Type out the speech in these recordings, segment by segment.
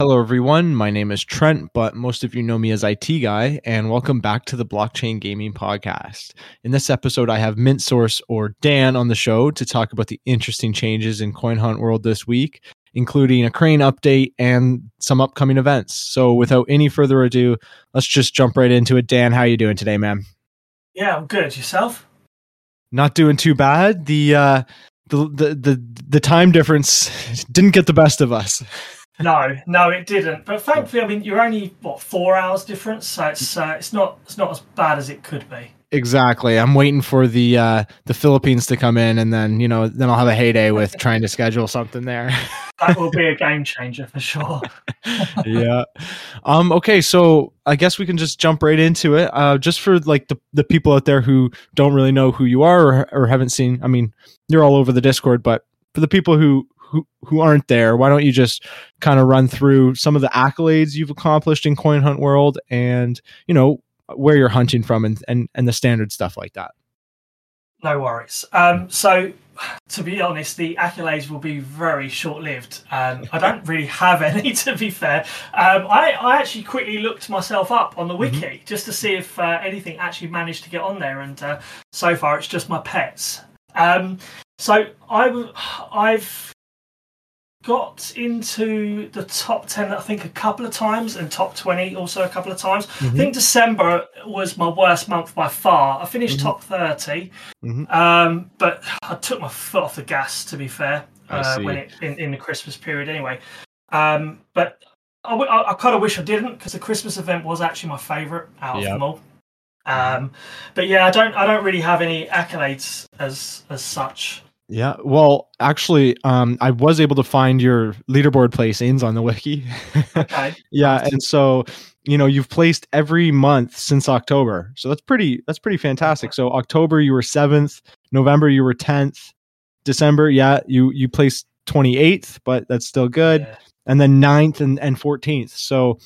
Hello, everyone. My name is Trent, but most of you know me as IT Guy, and welcome back to the Blockchain Gaming Podcast. In this episode, I have Mint Source or Dan on the show to talk about the interesting changes in Coin Hunt World this week, including a crane update and some upcoming events. So, without any further ado, let's just jump right into it. Dan, how are you doing today, man? Yeah, I'm good. Yourself? Not doing too bad. The uh, the the the, the time difference didn't get the best of us. No, no, it didn't. But thankfully, I mean, you're only what four hours difference, so it's uh, it's not it's not as bad as it could be. Exactly. I'm waiting for the uh, the Philippines to come in, and then you know, then I'll have a heyday with trying to schedule something there. that will be a game changer for sure. yeah. Um. Okay. So I guess we can just jump right into it. Uh, just for like the the people out there who don't really know who you are or, or haven't seen. I mean, you're all over the Discord, but for the people who who, who aren't there, why don't you just kind of run through some of the accolades you've accomplished in Coin Hunt World and, you know, where you're hunting from and, and, and the standard stuff like that? No worries. Um, so, to be honest, the accolades will be very short lived. Um, I don't really have any, to be fair. Um, I, I, actually quickly looked myself up on the wiki mm-hmm. just to see if uh, anything actually managed to get on there, and uh, so far it's just my pets. Um, so I, I've got into the top 10 i think a couple of times and top 20 also a couple of times mm-hmm. i think december was my worst month by far i finished mm-hmm. top 30 mm-hmm. um, but i took my foot off the gas to be fair uh, when it in, in, the christmas period anyway um, but I, I, I kind of wish i didn't because the christmas event was actually my favorite out yep. of them all um, but yeah i don't i don't really have any accolades as as such yeah, well, actually, um, I was able to find your leaderboard placings on the wiki. okay. yeah, and so you know you've placed every month since October, so that's pretty that's pretty fantastic. So October you were seventh, November you were tenth, December yeah you you placed twenty eighth, but that's still good, yeah. and then 9th and and fourteenth. So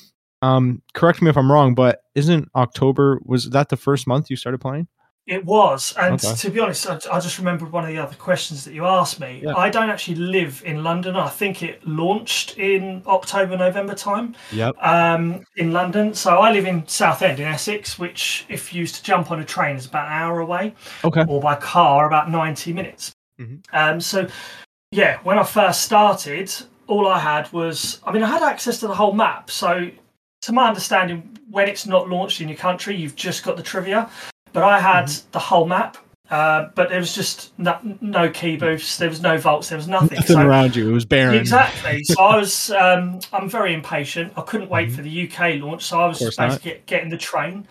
um, correct me if I'm wrong, but isn't October was that the first month you started playing? It was, and okay. to be honest, I, I, just remembered one of the other questions that you asked me. Yeah. I don't actually live in London. I think it launched in October, November time. Yep. Um, in London, so I live in Southend in Essex, which, if you used to jump on a train, is about an hour away. Okay. Or by car, about ninety minutes. Mm-hmm. Um, so, yeah, when I first started, all I had was, I mean, I had access to the whole map. So, to my understanding, when it's not launched in your country, you've just got the trivia. But I had mm-hmm. the whole map. Uh, but there was just no, no, key booths. There was no vaults. There was nothing. Nothing so, around you. It was barren. Exactly. so I was. Um, I'm very impatient. I couldn't wait mm-hmm. for the UK launch. So I was basically get, getting the train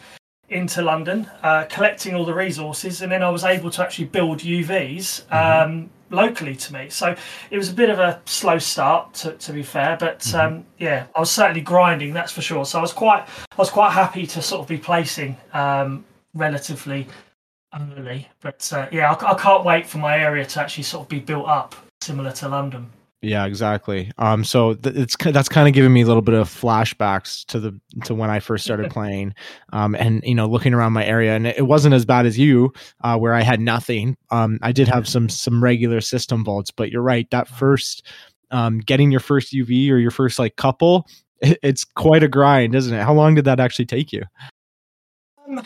into London, uh, collecting all the resources, and then I was able to actually build UVs um, mm-hmm. locally to me. So it was a bit of a slow start, to, to be fair, but mm-hmm. um, yeah, I was certainly grinding, that's for sure. So I was quite, I was quite happy to sort of be placing um, relatively early. But uh, yeah, I, I, can't wait for my area to actually sort of be built up similar to London. Yeah, exactly. Um, so th- it's that's kind of giving me a little bit of flashbacks to the to when I first started playing, um, and you know, looking around my area, and it wasn't as bad as you, uh, where I had nothing. Um, I did have some some regular system vaults, but you're right. That first, um, getting your first UV or your first like couple, it, it's quite a grind, isn't it? How long did that actually take you? Um,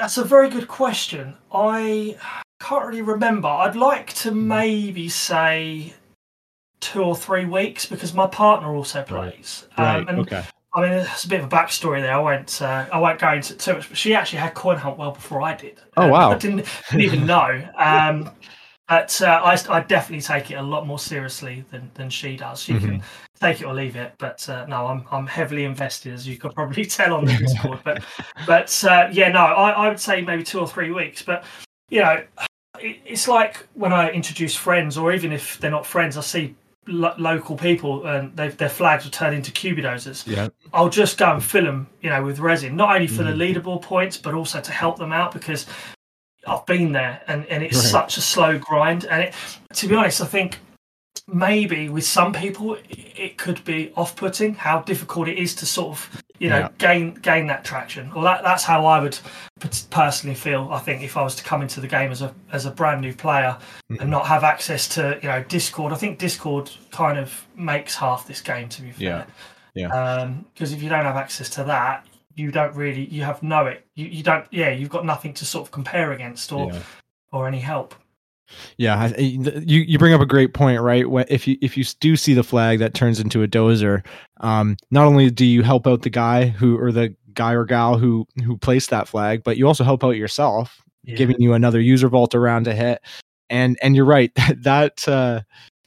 that's a very good question. I can't really remember. I'd like to hmm. maybe say two or three weeks because my partner also plays. Right. Um, okay. I mean, it's a bit of a backstory there. I won't, uh, I won't go into too much, but she actually had Coin Hunt well before I did. Oh wow! I didn't, didn't even know. Um, but uh, I, I definitely take it a lot more seriously than, than she does. She mm-hmm. can take it or leave it, but uh, no, I'm I'm heavily invested, as you could probably tell on the Discord. but but uh, yeah, no, I, I would say maybe two or three weeks. But you know, it, it's like when I introduce friends, or even if they're not friends, I see lo- local people and they've, their flags will turn into cubidozers. Yeah. I'll just go and fill them, you know, with resin, not only for Mhm. the leaderboard points, but also to help them out because I've been there and, and it's Right. such a slow grind. And it, to be honest, I think maybe with some people it, could be off-putting how difficult it is to sort of you know Yeah. gain gain that traction. Well, that, that's how I would personally feel. I think if I was to come into the game as a as a brand new player Mhm. and not have access to you know Discord, I think Discord kind of makes half this game. To be fair, Yeah. Yeah. Because if you don't have access to that, you don't really you have no it. You, you don't yeah you've got nothing to sort of compare against or Yeah. or any help. Yeah, I- I- th- you you bring up a great point, right? If you if you do see the flag that turns into a dozer, um, not only do you help out the guy who or the guy or gal who who placed that flag, but you also help out yourself, Yeah. giving you another user vault around to hit. And and you're right that uh,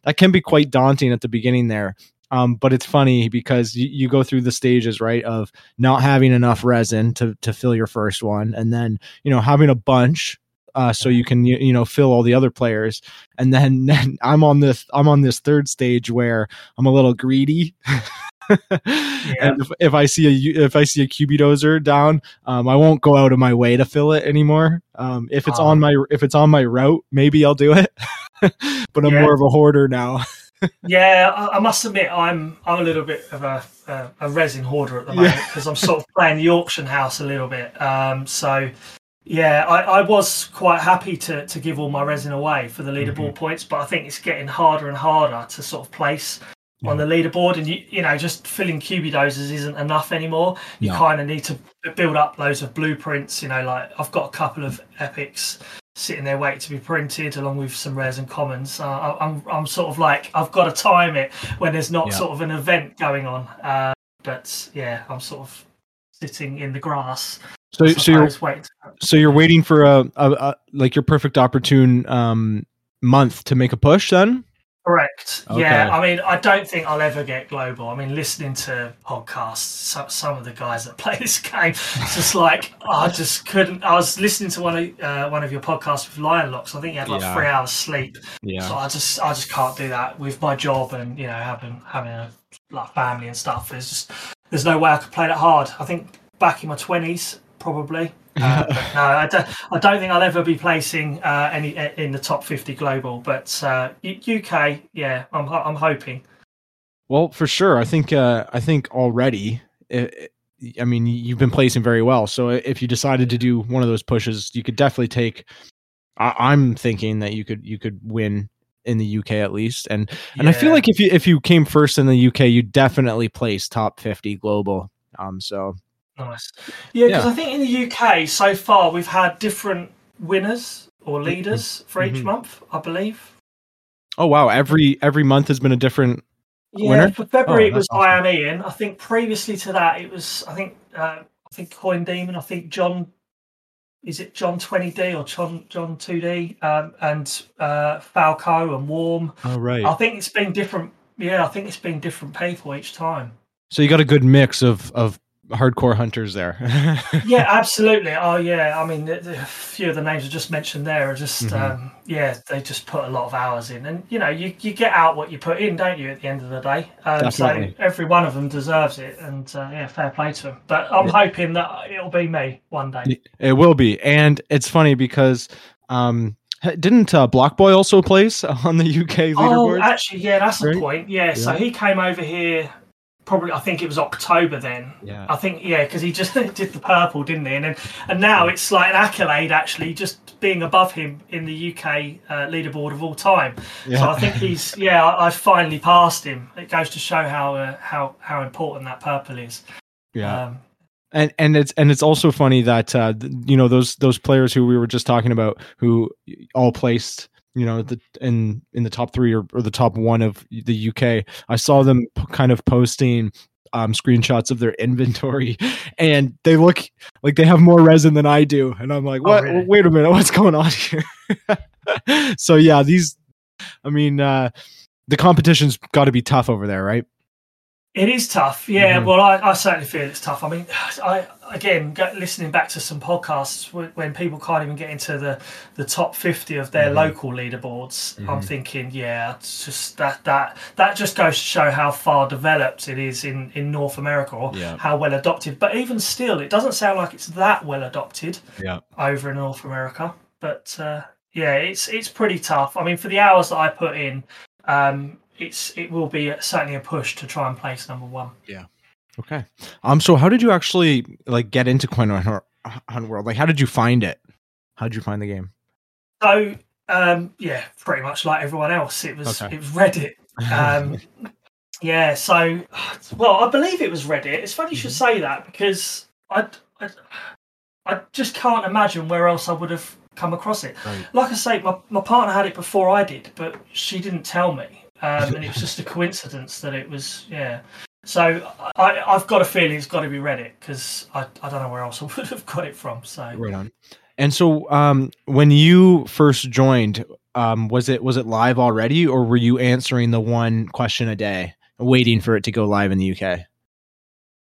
that can be quite daunting at the beginning there. Um, but it's funny because you, you go through the stages right of not having enough resin to to fill your first one, and then you know having a bunch uh, so you can you, you know fill all the other players and then, then i'm on this i'm on this third stage where i'm a little greedy and if, if i see a if i see a cubidozer down um, i won't go out of my way to fill it anymore um, if it's Ah. on my if it's on my route maybe i'll do it but i'm Yeah. more of a hoarder now Yeah, I, I must admit I'm I'm a little bit of a a, a resin hoarder at the moment Yeah. because I'm sort of playing the auction house a little bit. Um, so yeah, I, I was quite happy to to give all my resin away for the leaderboard Mm-hmm. points, but I think it's getting harder and harder to sort of place on the leaderboard, and you you know just filling cubidozers isn't enough anymore. You No. kind of need to build up loads of blueprints. You know, like I've got a couple of epics sitting there waiting to be printed along with some rares and commons. Uh, I- I'm I'm sort of like I've got to time it when there's not Yeah. sort of an event going on. Uh, but yeah, I'm sort of sitting in the grass. So so you're suppose, waiting. so you're waiting for a, a, a like your perfect opportune um month to make a push then Correct. Okay. Yeah. I mean, I don't think I'll ever get global. I mean, listening to podcasts, some, some of the guys that play this game, it's just like oh, I just couldn't. I was listening to one of uh, one of your podcasts with Lion Locks. I think you had like Yeah. three hours sleep. yeah So I just I just can't do that with my job and you know having having a like family and stuff. There's just there's no way I could play that hard. I think back in my twenties probably. Uh, no, I don't, I don't think I'll ever be placing uh, any in the top 50 global. But uh, UK, yeah, I'm I'm hoping. Well, for sure. I think uh, I think already. i I mean, you've been placing very well. So if you decided to do one of those pushes, you could definitely take. I, I'm thinking that you could you could win in the UK at least, and and I feel like if you if you came first in the UK, you definitely place top 50 global. Um, so Nice. Yeah, because Yeah. I think in the UK so far we've had different winners or leaders for each Mhm. month, I believe. oh wow, every every month has been a different. Yeah, winner? for February Oh, it was awesome. I am Ian. I think previously to that it was I think uh, I think Coin Demon. I think John is it John Twenty D or John John Two D um, and uh, Falco and Warm. Oh right. I think it's been different. Yeah, I think it's been different people each time. So you got a good mix of of hardcore hunters there. yeah, absolutely. Oh, yeah. I mean, a few of the names I just mentioned there are just, Mhm. um, yeah, they just put a lot of hours in, and you know, you you get out what you put in, don't you? At the end of the day, um, so every one of them deserves it, and uh, yeah, fair play to them. But I'm hoping that it'll be me one day. It will be, and it's funny because um, didn't uh, Block Boy also place on the UK Oh, leaderboard? actually, yeah, that's the point. Yeah, so he came over here. Probably, I think it was October then. yeah, I think yeah, because he just did the purple, didn't he? And then, and now it's like an accolade actually, just being above him in the UK uh, leaderboard of all time. yeah. So I think he's yeah, I, I finally passed him. It goes to show how uh, how how important that purple is. yeah. Um, and and it's and it's also funny that uh, you know those those players who we were just talking about who all placed you know the in in the top three or, or the top one of the UK. I saw them p- kind of posting um, screenshots of their inventory, and they look like they have more resin than I do, and I'm like, Oh, what? really? Wait a minute, what's going on here? so yeah, these, I mean, uh, the competition's got to be tough over there, right? It is tough, yeah. Mm-hmm. Well, I, I, certainly feel it's tough. I mean, I again listening back to some podcasts when people can't even get into the, the top fifty of their mm-hmm. local leaderboards. Mm-hmm. I'm thinking, yeah, it's just that that that just goes to show how far developed it is in in North America or yeah. how well adopted. But even still, it doesn't sound like it's that well adopted. Yeah. over in North America. But uh, yeah, it's it's pretty tough. I mean, for the hours that I put in. Um, it's it will be certainly a push to try and place number one. Yeah. Okay. Um. So, how did you actually like get into Coin Hunt World? Like, how did you find it? How did you find the game? So, um, yeah, pretty much like everyone else. It was okay. it was Reddit. Um, yeah. So, well, I believe it was Reddit. It's funny you should mm-hmm. say that because I, I, I just can't imagine where else I would have come across it. Right. Like I say, my, my partner had it before I did, but she didn't tell me um, and it was just a coincidence that it was yeah. So I, I've got a feeling it's got to be Reddit because I, I don't know where else I would have got it from. So right on. And so um, when you first joined, um, was it was it live already, or were you answering the one question a day, waiting for it to go live in the UK?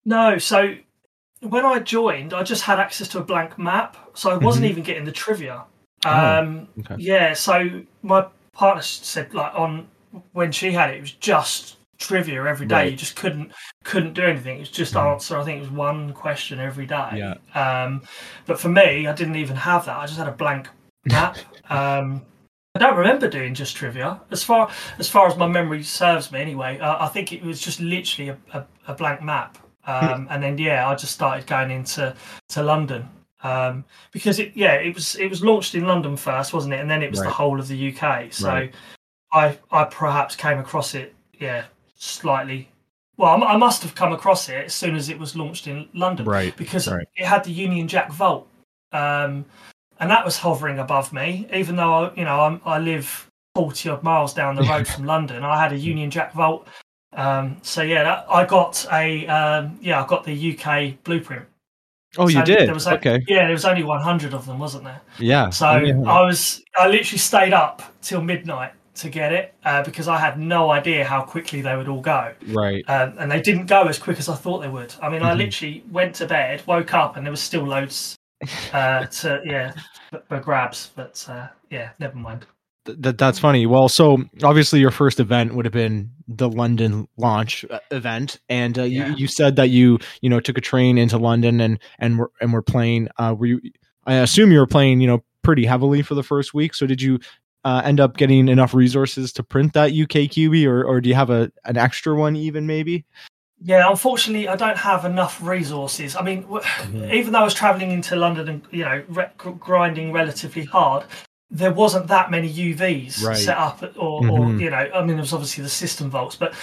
No. So when I joined, I just had access to a blank map, so I wasn't mm-hmm. even getting the trivia. Oh, um, oh, okay. Yeah. So my partner said like on when she had it, it was just trivia every day. Right. You just couldn't couldn't do anything. It was just mm. answer. I think it was one question every day. Yeah. Um, but for me, I didn't even have that. I just had a blank map. um, I don't remember doing just trivia. As far as far as my memory serves me, anyway, uh, I think it was just literally a, a, a blank map. Um, and then yeah, I just started going into to London um, because it yeah it was it was launched in London first, wasn't it? And then it was right. the whole of the UK. So right. I I perhaps came across it, yeah, slightly. Well, I must have come across it as soon as it was launched in London, right? Because right. it had the Union Jack Vault, um, and that was hovering above me. Even though I, you know I'm, i live forty odd miles down the road from London, I had a Union Jack Vault. Um, so yeah, that, I got a um, yeah, I got the UK blueprint. Oh, so you did? There was okay. Yeah, there was only 100 of them, wasn't there? Yeah. So I was, I literally stayed up till midnight to get it uh, because I had no idea how quickly they would all go. Right. Um, and they didn't go as quick as I thought they would. I mean, mm-hmm. I literally went to bed, woke up, and there was still loads uh, to yeah for, for grabs. But uh, yeah, never mind. That that's funny. Well, so obviously your first event would have been the London launch uh, event, and uh, yeah. you, you said that you you know took a train into London and and were and were playing. Uh, were you? I assume you were playing, you know, pretty heavily for the first week. So did you uh, end up getting enough resources to print that UK QB, or or do you have a an extra one even maybe? Yeah, unfortunately, I don't have enough resources. I mean, mm-hmm. even though I was travelling into London and you know re- grinding relatively hard, there wasn't that many UVs right. set up, or, mm-hmm. or you know, I mean, there was obviously the system vaults, but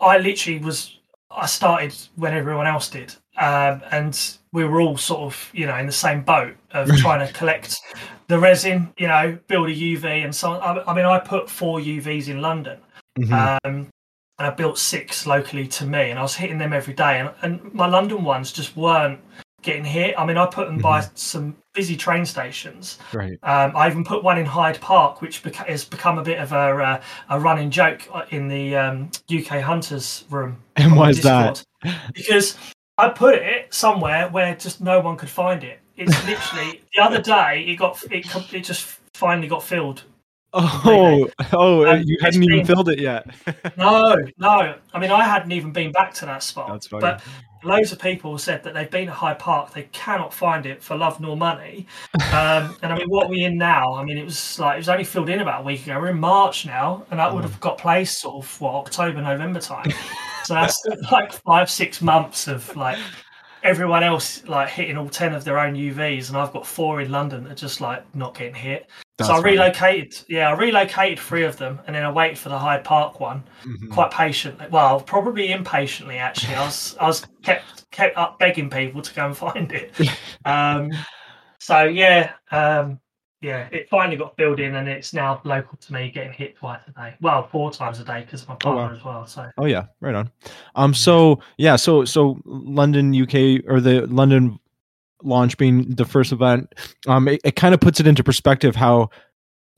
I literally was. I started when everyone else did, um, and we were all sort of you know in the same boat of trying to collect the resin, you know, build a UV and so on. I, I mean, I put four UVs in London. Mm-hmm. Um, and I built six locally to me, and I was hitting them every day. And, and my London ones just weren't getting hit. I mean, I put them mm-hmm. by some busy train stations. Right. Um, I even put one in Hyde Park, which beca- has become a bit of a uh, a running joke in the um, UK Hunters room. And why is that? Because I put it somewhere where just no one could find it. It's literally the other day it got it it just finally got filled. Oh, oh! Um, you hadn't even filled it yet. no, no. I mean, I hadn't even been back to that spot. But loads of people said that they've been at Hyde Park, they cannot find it for love nor money. Um, and I mean, what are we in now? I mean, it was like it was only filled in about a week ago. We're in March now, and that would have got placed sort of what October, November time. So that's like five, six months of like everyone else like hitting all 10 of their own UVs and I've got four in London that are just like not getting hit. That's so I relocated, funny. yeah, I relocated three of them and then I waited for the Hyde Park one mm-hmm. quite patiently. Well, probably impatiently actually. I was I was kept kept up begging people to go and find it. um, so yeah, um, yeah, it finally got filled in, and it's now local to me, getting hit twice a day. Well, four times a day because of my partner oh, wow. as well. So. Oh yeah, right on. Um. So yeah. So so London, UK, or the London launch being the first event. Um. It, it kind of puts it into perspective how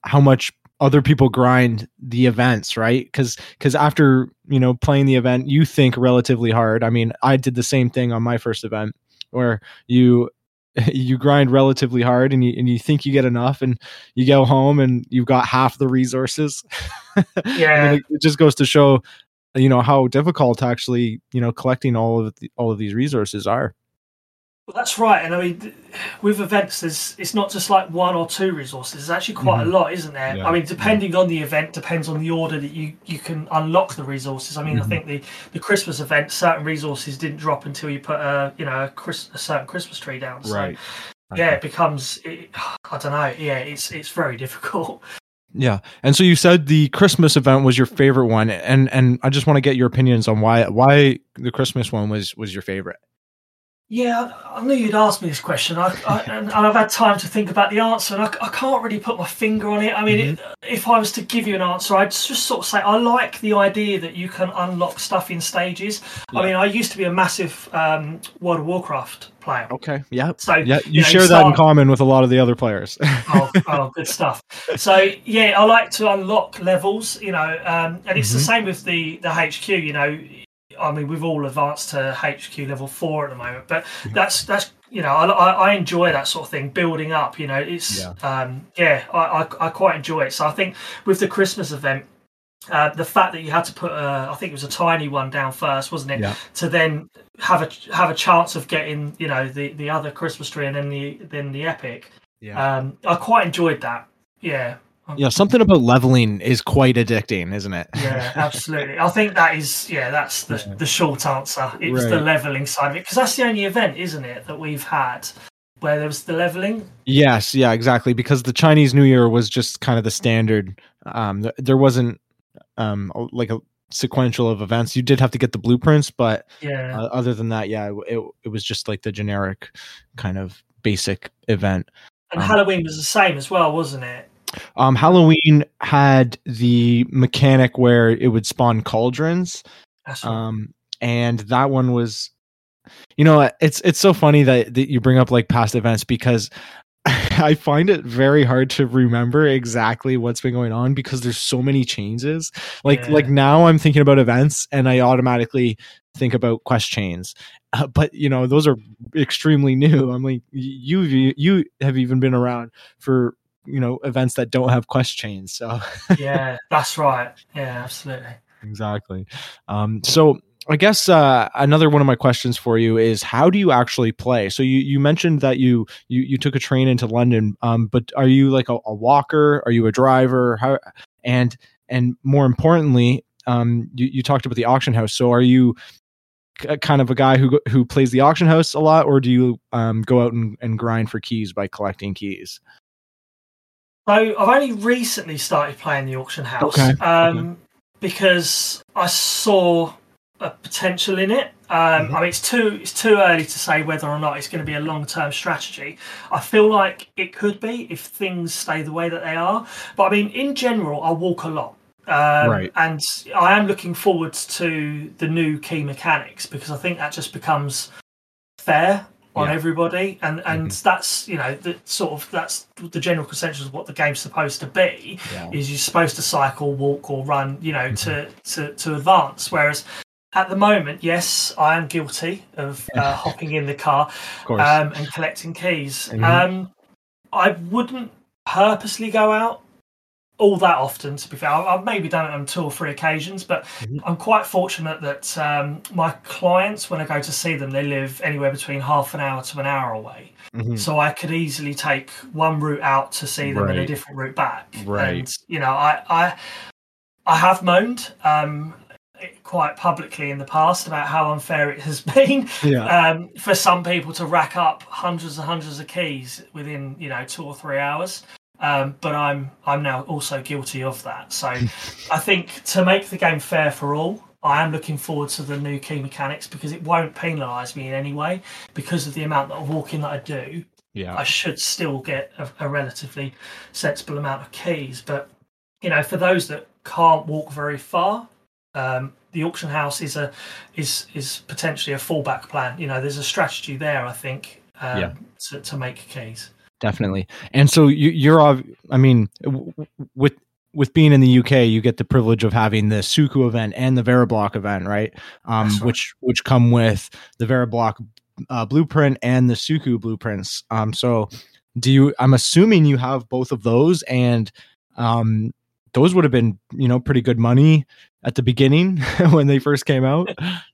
how much other people grind the events, right? Because because after you know playing the event, you think relatively hard. I mean, I did the same thing on my first event where you you grind relatively hard and you and you think you get enough and you go home and you've got half the resources. Yeah. it, just goes to show you know how difficult actually you know collecting all of the, all of these resources are. Well, that's right, and I mean, with events, there's it's not just like one or two resources. There's actually quite Mhm. a lot, isn't there? Yeah, I mean, depending on the event, depends on the order that you you can unlock the resources. I mean, I Mhm. think the the Christmas event, certain resources didn't drop until you put a you know a, Chris, a certain Christmas tree down. So, yeah, it becomes. It, I don't know. Yeah, it's it's very difficult. Yeah. And so you said the Christmas event was your favorite one and and I just want to get your opinions on why why the Christmas one was was your favorite. Yeah, I knew you'd ask me this question, I, I, and, and I've had time to think about the answer, and I, I can't really put my finger on it. I mean, it, if I was to give you an answer, I'd just sort of say I like the idea that you can unlock stuff in stages. I mean, I used to be a massive um, World of Warcraft player, Okay. Yeah. so Yeah, you, know, you share that in common with a lot of the other players. oh, oh, good stuff. So yeah, I like to unlock levels, you know, um, and it's the Mhm. same with the the HQ. You know, I mean, we've all advanced to HQ level four at the moment, but that's that's you know, I, I, I enjoy that sort of thing, building up. You know, it's Yeah. um, yeah, I, I I quite enjoy it. So I think with the Christmas event. Uh, the fact that you had to put, a, I think it was a tiny one down first, wasn't it? Yeah. To then have a have a chance of getting, you know, the, the other Christmas tree and then the then the epic. yeah. Um, I quite enjoyed that. Yeah, yeah, something about leveling is quite addicting, isn't it? yeah, absolutely. I think that is yeah, that's the Yeah. the short answer. It's the leveling side of it because that's the only event, isn't it, that we've had where there was the leveling. Yes, yeah, exactly. Because the Chinese New Year was just kind of the standard. Um, there wasn't um like a sequential of events. You did have to get the blueprints, but Yeah, uh, other than that, yeah, it, it it was just like the generic kind of basic event. and um, Halloween was the same as well, wasn't it? Um, Halloween had the mechanic where it would spawn cauldrons. Um, and that one was, you know, it's it's so funny that, that you bring up like past events because I find it very hard to remember exactly what's been going on because there's so many changes. Like Yeah. like now I'm thinking about events and I automatically think about quest chains. Uh, but you know those are extremely new. I'm like you you you have even been around for you know events that don't have quest chains. So yeah, that's right. Yeah, absolutely. exactly. Um, so I guess uh, another one of my questions for you is how do you actually play? So you, you mentioned that you, you you took a train into London, um, but are you like a, a walker? Are you a driver? How and and more importantly, um, you, you talked about the auction house. So are you kind of a guy who who plays the auction house a lot, or do you um, go out and, and grind for keys by collecting keys? So I've only recently started playing the auction house Okay, um, because I saw a potential in it. Um, Mhm. I mean, it's too it's too early to say whether or not it's going to be a long term strategy. I feel like it could be if things stay the way that they are. But I mean, in general, I walk a lot. Um, Right. And I am looking forward to the new key mechanics because I think that just becomes fair on Yeah. everybody and and that's you know the sort of that's the general consensus of what the game's supposed to be Yeah. is you're supposed to cycle walk or run you know to to to advance whereas at the moment yes i am guilty of uh, hopping in the car um, and collecting keys Mhm. um i wouldn't purposely go out all that often to be fair i've maybe done it on two or three occasions but Mhm. i'm quite fortunate that um, my clients when i go to see them they live anywhere between half an hour to an hour away Mhm. so i could easily take one route out to see them and a different route back Right. and you know i i i have moaned um quite publicly in the past about how unfair it has been Yeah. um, for some people to rack up hundreds and hundreds of keys within you know two or three hours. Um, but I'm I'm now also guilty of that. So I think to make the game fair for all, I am looking forward to the new key mechanics because it won't penalise me in any way because of the amount that of walking that I do. yeah. I should still get a, a relatively sensible amount of keys. But you know, for those that can't walk very far, um, the auction house is a is is potentially a fallback plan. You know, there's a strategy there. I think um, Yeah. to to make keys. Definitely and so you, you're i mean with with being in the UK, you get the privilege of having the Suku event and the Veriblock event, right? Um, right. which which come with the Veriblock uh, blueprint and the Suku blueprints. Um, so do you? I'm assuming you have both of those, and um, those would have been you know pretty good money at the beginning when they first came out.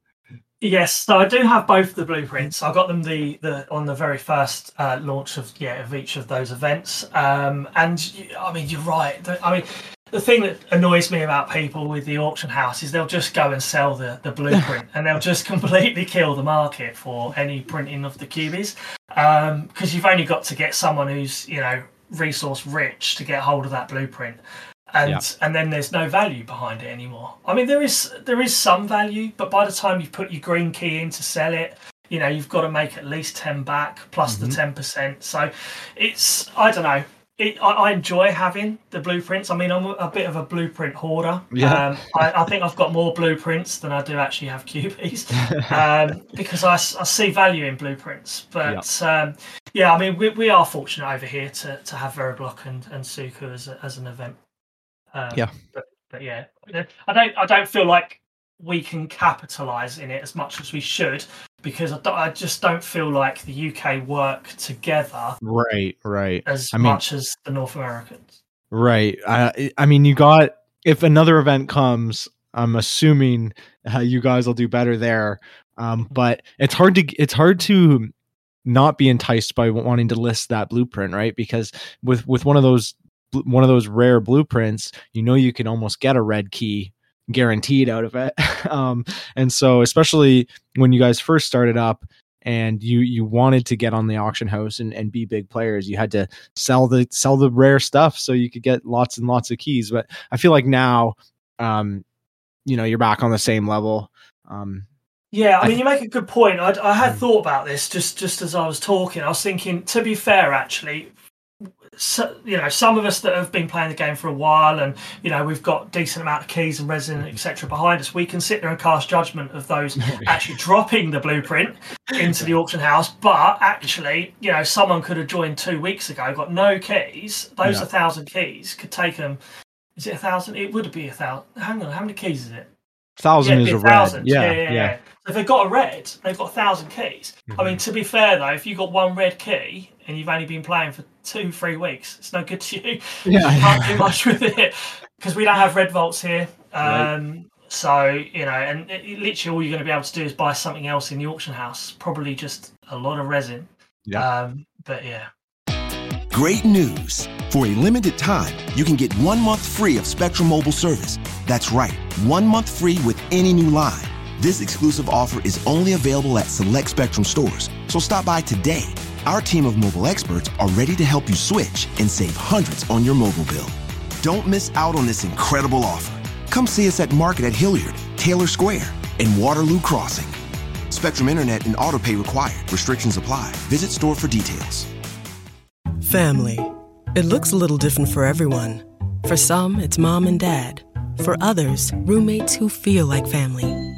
Yes, so I do have both the blueprints. I got them the, the on the very first uh, launch of yeah of each of those events. Um, and I mean, you're right. I mean, the thing that annoys me about people with the auction house is they'll just go and sell the, the blueprint and they'll just completely kill the market for any printing of the cubies because you've only got to get someone who's you know resource rich to get hold of that blueprint and Yeah. and then there's no value behind it anymore. I mean, there is there is some value, but by the time you put your green key in to sell it, you know you've got to make at least ten back plus the ten percent. So it's I don't know. It, I, I enjoy having the blueprints. I mean, I'm a, bit of a blueprint hoarder. Yeah. Um, I, I think I've got more blueprints than I do actually have QBs um, because I see value in blueprints. But um, yeah, I mean, we, we are fortunate over here to, to have Veriblock and, and Suku as, a, as an event. Um, Yeah. But, but yeah, I don't I don't feel like we can capitalize in it as much as we should because I, don't- I just don't feel like the UK work together right, right. as I mean- much as the North Americans. Right. I I mean, you got if another event comes, I'm assuming uh, you guys will do better there. Um, but it's hard to it's hard to not be enticed by wanting to list that blueprint, right? Because with with one of those one of those rare blueprints, you know you can almost get a red key guaranteed out of it. um, and so especially when you guys first started up and you you wanted to get on the auction house and, and be big players, you had to sell the sell the rare stuff so you could get lots and lots of keys. But I feel like now, um, you know, you're back on the same level. Um, Yeah, I mean, you make a good point. I, I had Mm. thought about this just just as I was talking. I was thinking, to be fair, actually, so, you know, some of us that have been playing the game for a while, and you know, we've got decent amount of keys and resin, etc., behind us. We can sit there and cast judgment of those actually dropping the blueprint into the auction house. But actually, you know, someone could have joined two weeks ago, got no keys. Those Yeah. a thousand keys could take them. Is it a thousand? It would be a thousand. Hang on, how many keys is it? thousand yeah, is a red. thousand. Yeah, yeah, yeah. Yeah, if they've got a red, they've got a thousand keys. I mean, to be fair though, if you've got one red key and you've only been playing for two, three weeks, it's no good to you. Yeah. you can't do much with it because we don't have red vaults here. Right. Um, So you know, and it, it- literally all you're going to be able to do is buy something else in the auction house. Probably just a lot of resin. Yeah. Um, but yeah. Great news! For a limited time, you can get one month free of Spectrum Mobile service. That's right, one month free with any new line. This exclusive offer is only available at select Spectrum stores, so stop by today. Our team of mobile experts are ready to help you switch and save hundreds on your mobile bill. Don't miss out on this incredible offer. Come see us at Market at Hilliard, Taylor Square, and Waterloo Crossing. Spectrum Internet and autopay required. Restrictions apply. Visit store for details. Family. It looks a little different for everyone. For some, it's mom and dad. For others, roommates who feel like family.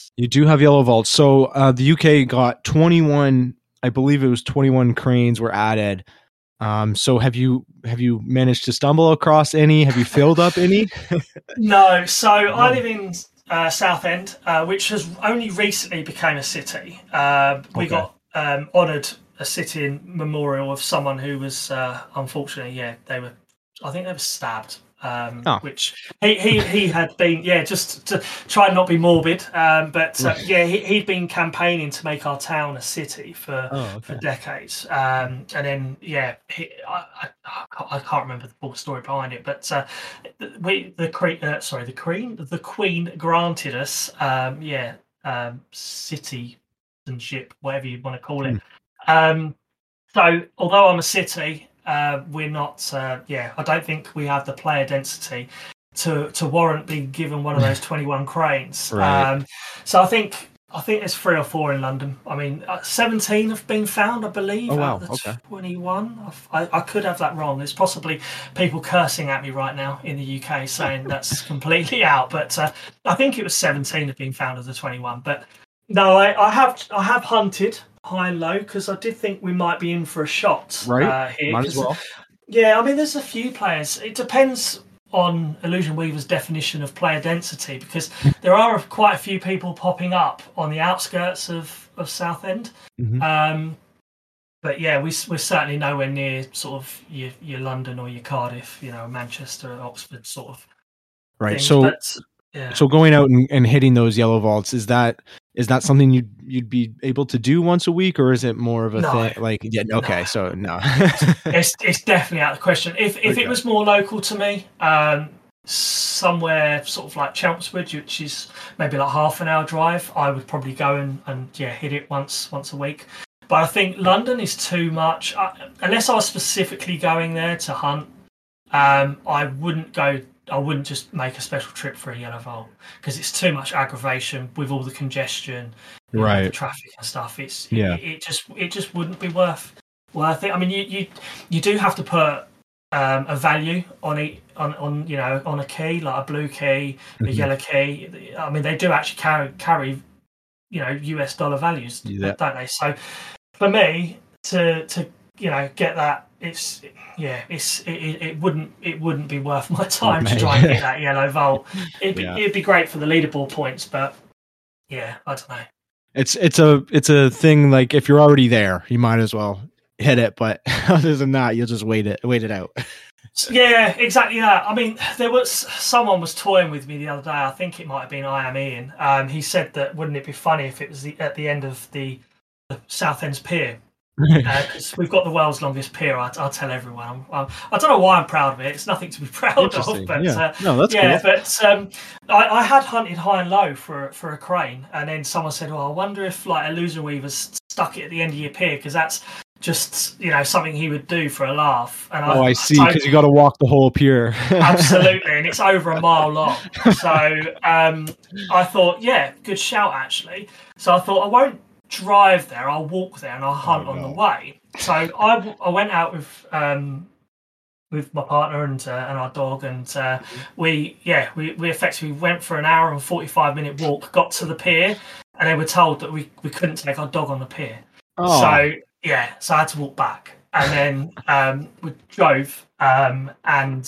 You do have yellow vaults. So uh, the UK got 21, I believe it was 21 cranes were added. Um, so have you have you managed to stumble across any? Have you filled up any? No, so I live in uh, Southend, uh, which has only recently became a city. Uh, we Okay. got um, honoured a sitting memorial of someone who was uh, unfortunately, yeah, they were, I think they were stabbed. Um, Oh. Which he, he he had been, yeah, just to try and not be morbid, um, but uh, yeah, he, he'd been campaigning to make our town a city for Oh, for decades. Um, and then, yeah, he, I, I, I can't- remember the full story behind it, but uh, we the queen, uh, sorry, the queen, the queen granted us, um, yeah, um, citizenship, whatever you want to call it. Um, so, although I'm a city, uh, we're not. Uh, yeah, I don't think we have the player density to to warrant being given one of those 21 cranes. Right. Um, so I think I think there's three or four in London. I mean, uh, 17 have been found, I believe. Oh, wow. out of the Okay. 21. I, I could have that wrong. There's possibly people cursing at me right now in the UK saying that's completely out. But uh, I think it was 17 have been found of the 21. But no, I, I have I have hunted high and low because I did think we might be in for a shot Right. uh, here. Might as well. yeah, I mean, there's a few players. It depends on Illusion Weaver's definition of player density because there are quite a few people popping up on the outskirts of, of Southend. Mhm. Um, but yeah, we, we're certainly nowhere near sort of your, your London or your Cardiff, you know, Manchester, Oxford sort of Right. So but, yeah. so going out and, and hitting those yellow vaults is that is that something you'd you'd be able to do once a week or is it more of a No. thing like yeah okay No. so no it's it's definitely out of the question. If if Okay. it was more local to me, um, somewhere sort of like Chelmsford, which is maybe like half an hour drive, I would probably go and, and yeah hit it once once a week. But I think London is too much. Uh, unless I was specifically going there to hunt, um, I wouldn't go. I wouldn't just make a special trip for a yellow vault because it's too much aggravation with all the congestion, know, the Right. traffic and stuff. It's Yeah. it, it just it just wouldn't be worth worth it. I mean, you you you do have to put um, a value on it on on you know on a key like a blue key, a Mhm. yellow key. I mean, they do actually carry carry you know US dollar values, Yeah. don't they? So for me to to you know get that it's yeah it's it, it, wouldn't it wouldn't be worth my time to try and get that yellow vault. It'd be Yeah. it'd be great for the leaderboard points, but yeah, I don't know. it's it's a it's a thing like if you're already there you might as well hit it but other than that you'll just wait it wait it out Yeah, exactly that. I mean, there was someone was toying with me the other day. I think it might have been I am Ian. Um, he said that wouldn't it be funny if it was the, at the end of the, the Southends Pier because we've got the world's longest pier. I, I'll tell everyone. I'm, I'm, I don't know why I'm proud of it. It's nothing to be proud of, but yeah. uh, no that's yeah, cool but um, I, I had hunted high and low for for a crane, and then someone said, "Oh, I wonder if like Illusion Weaver's stuck it at the end of your pier because that's just you know something he would do for a laugh." And oh i see because you got to walk the whole pier absolutely, and it's over a mile long. So um, I thought, yeah, good shout actually. So I thought I won't drive there. I'll walk there and I'll hunt Oh, on the way. So I I went out with um, with my partner and uh, and our dog, and uh, we yeah we we effectively went for an hour and forty five minute walk. Got to the pier, and they were told that we we couldn't take our dog on the pier. oh So yeah, so I had to walk back, and then um, we drove, um, and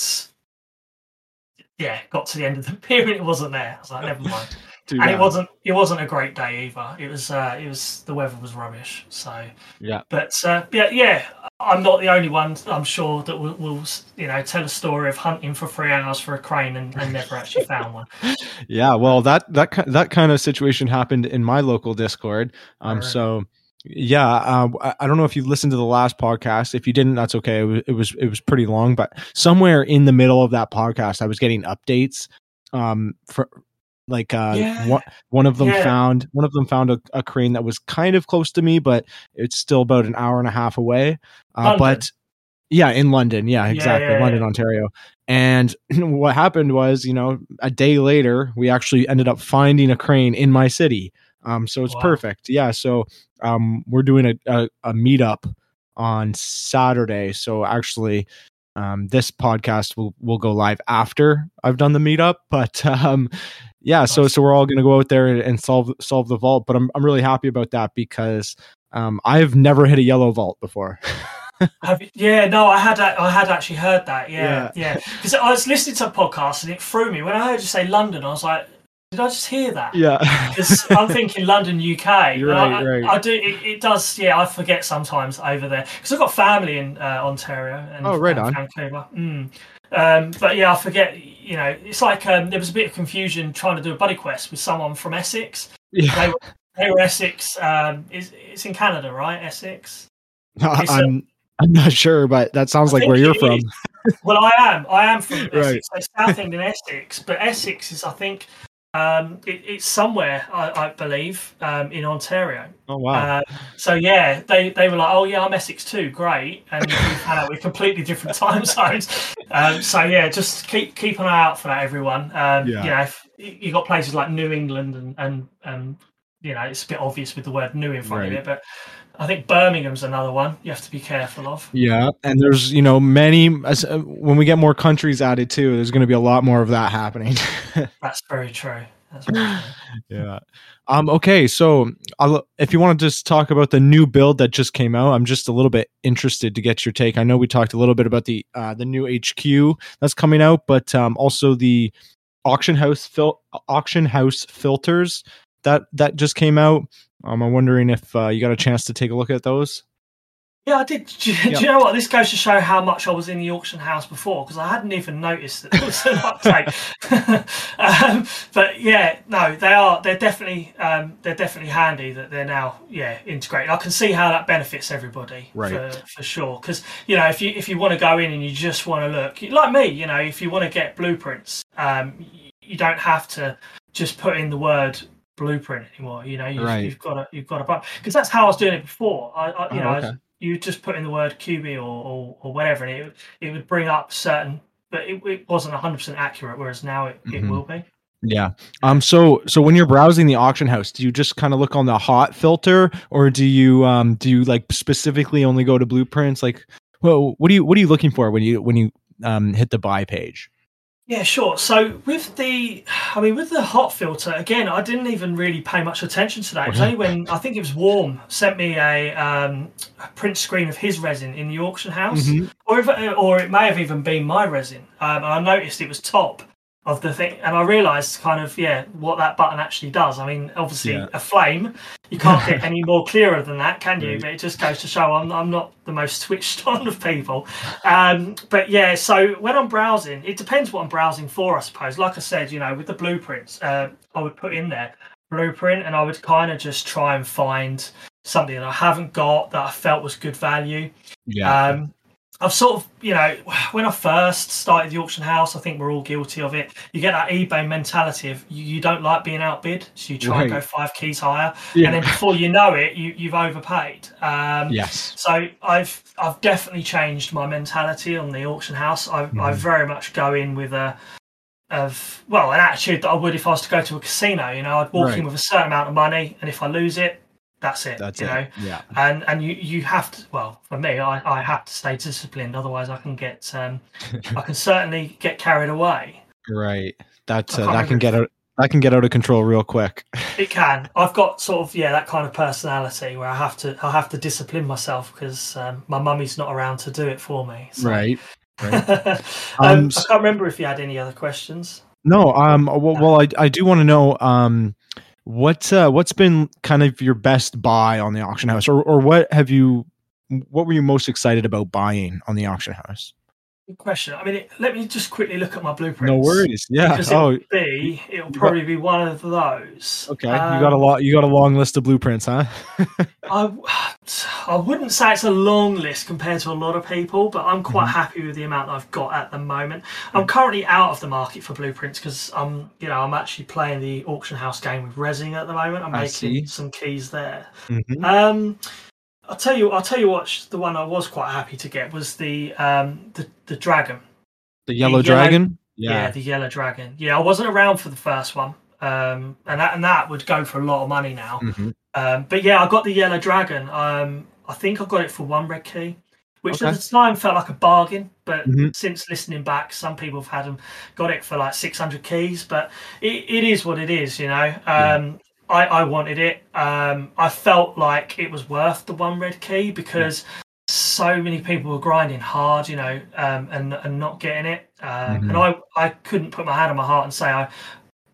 yeah, got to the end of the pier and it wasn't there. I was like, never mind. Too and it wasn't it wasn't a great day either. It was uh, it was the weather was rubbish. So yeah but uh, yeah, yeah, I'm not the only one. I'm sure that will, will you know tell a story of hunting for three hours for a crane and, and never actually found one. yeah well that that that kind of situation happened in my local discord um Alright. so yeah uh, I- i don't know if you listened to the last podcast if you didn't that's okay it was, it was it was pretty long but somewhere in the middle of that podcast i was getting updates um for like uh Yeah. one, one of them Yeah. found one of them found a, a crane that was kind of close to me but it's still about an hour and a half away uh, but yeah in london yeah exactly yeah, london ontario and what happened was, you know, a day later, we actually ended up finding a crane in my city. Um, so it's Wow. perfect. Yeah. So um, we're doing a, a, a meetup on Saturday. So actually, um, this podcast will will go live after I've done the meetup. But um, yeah, so so we're all going to go out there and, and solve solve the vault. But I'm I'm really happy about that because um, I've never hit a yellow vault before. Have you, yeah, no, I had I had actually heard that. Yeah, yeah. Because I was listening to a podcast and it threw me when I heard you say London. I was like, did I just hear that? yeah. Because I'm thinking London, UK. You're right, I, right. I do. It, it does. Yeah, I forget sometimes over there because I've got family in uh, Ontario and Oh, right and on. Vancouver. Mm. Um, but yeah, I forget. You know, it's like um, there was a bit of confusion trying to do a buddy quest with someone from Essex. yeah. They were, they were Essex. Um, is it's in Canada, right? Essex. It's a- I'm I'm not sure, but that sounds I like where you're from. is. Well, I am. I am from Right. So Southend in Essex. But Essex is, I think, um, it, it's somewhere I, I believe um, in Ontario. Oh wow. Uh, so yeah, they, they were like, "Oh yeah, I'm Essex too, great," and we found out we're completely different time zones. um, so yeah, just keep keep an eye out for that, everyone. Um, Yeah. You know, if you got places like New England and and and you know, it's a bit obvious with the word "new" in front Right. of it, but I think Birmingham's another one you have to be careful of. Yeah, and there's you know many as, uh, when we get more countries added too. There's going to be a lot more of that happening. That's very true. That's very true. yeah. Um. Okay. So, I'll, if you want to just talk about the new build that just came out, I'm just a little bit interested to get your take. I know we talked a little bit about the uh, the new HQ that's coming out, but um, also the auction house fil- auction house filters that that just came out. Um, I'm wondering if uh, you got a chance to take a look at those. Yeah, I did. Do, you- do you know what? This goes to show how much I was in the auction house before because I hadn't even noticed that there was an update. um, but yeah, no, they are. They're definitely. Um, they're definitely handy that they're now. Yeah, integrated. I can see how that benefits everybody. Right. For, for sure. Because you know, if you if you want to go in and you just want to look like me, you know, if you want to get blueprints, um, you don't have to just put in the word blueprint anymore. You know, you've, Right. you've got to you've got to because that's how I was doing it before. I, I you Oh, know. I okay. was- you just put in the word QB or, or, or whatever, and it would- it would bring up certain, but it, it wasn't hundred percent accurate. Whereas now it, it Mhm. will be. Yeah. Um. So so when you're browsing the auction house, do you just kind of look on the hot filter, or do you um do you like specifically only go to blueprints? Like, well, what do you what are you looking for when you when you um hit the buy page? Yeah, sure. So with the, I mean, with the hot filter again, I didn't even really pay much attention to that. It was only when I think it was Warm sent me a, um, a print screen of his resin in the auction house, Mhm. or if, or it may have even been my resin. Um, I noticed it was top of the thing, and I realised kind of yeah what that button actually does. I mean, obviously Yeah. a flame, you can't get any more clearer than that, can you? But it just goes to show I'm I'm not the most switched on of people. Um, but yeah, so when I'm browsing, it depends what I'm browsing for, I suppose. Like I said, you know, with the blueprints, uh, I would put in there blueprint, and I would kind of just try and find something that I haven't got that I felt was good value. Yeah. Um, I've sort of, you know, when I first started the auction house, I think we're all guilty of it. You get that eBay mentality of you, you don't like being outbid, so you try and go five keys higher, Yeah. and then before you know it, you, you've overpaid. Um, yes. so I've I've definitely changed my mentality on the auction house. I I Mhm. very much go in with a of well an attitude that I would if I was to go to a casino. You know, I'd walk Right. in with a certain amount of money, and if I lose it, that's it. That's you it. know, Yeah. and and you you have to. Well, for me, I I have to stay disciplined. Otherwise, I can get um I can certainly get carried away. Right. That I uh, that can get out. That can get out of control real quick. It can. I've got sort of yeah that kind of personality where I have to I have to discipline myself because um, my mummy's not around to do it for me. so- Right. um, Um, I can't remember if you had any other questions. No, um, well, well I, I do want to know, um, what, uh, what's been kind of your best buy on the auction house, or, or what have you, what were you most excited about buying on the auction house? Good question. I mean, it, let me just quickly look at my blueprints. No worries. Yeah. Oh, it'll be, it'll got- probably be one of those. okay. you got a Um, lot. You got a long list of blueprints, huh? I, I wouldn't say it's a long list compared to a lot of people, but I'm quite Mhm. happy with the amount I've got at the moment. I'm currently out of the market for blueprints because I'm, you know, I'm actually playing the auction house game with resin at the moment. I'm making some keys there. Mhm. Um, I'll tell you, I'll tell you what. The one I was quite happy to get was the um, the the dragon. The yellow yellow- dragon. Yeah. Yeah. the yellow dragon. Yeah, I wasn't around for the first one, um, and that and that would go for a lot of money now. Mhm. Um, but yeah, I got the yellow dragon. Um, I think I got it for one red key, which Okay. at the time felt like a bargain. But Mhm. since listening back, some people have had them got it for like six hundred keys. But it, it is what it is, you know. Um, I, I wanted it. Um, I felt like it was worth the one red key because so many people were grinding hard, you know, um, and and not getting it. Um, And I I couldn't put my hand on my heart and say I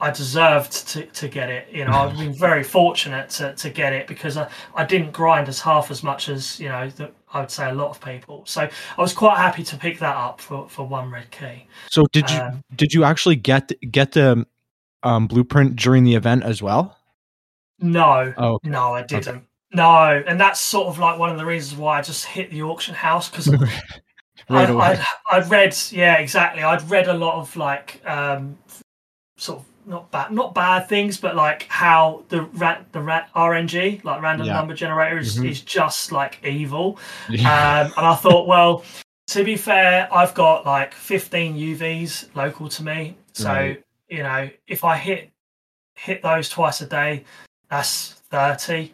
I deserved to, to get it. You know, I've been very fortunate to, to get it because I, I didn't grind as half as much as, you know, the, I would say a lot of people. So I was quite happy to pick that up for, for one red key. So did you Um, did you actually get get the um, blueprint during the event as well? No, Oh, okay. no, I didn't. No, and that's sort of like one of the reasons why I just hit the auction house because right. I'd, I'd read, yeah, exactly. I'd read a lot of like, um, sort of not bad, not bad things, but like how the rat, the rat RNG, like random Yeah. number generator, is, Mhm. is just like evil. Yeah. Um, and I thought, well, to be fair, I've got like 15 UVs local to me. So, Right. you know, if I hit hit those twice a day, that's 30.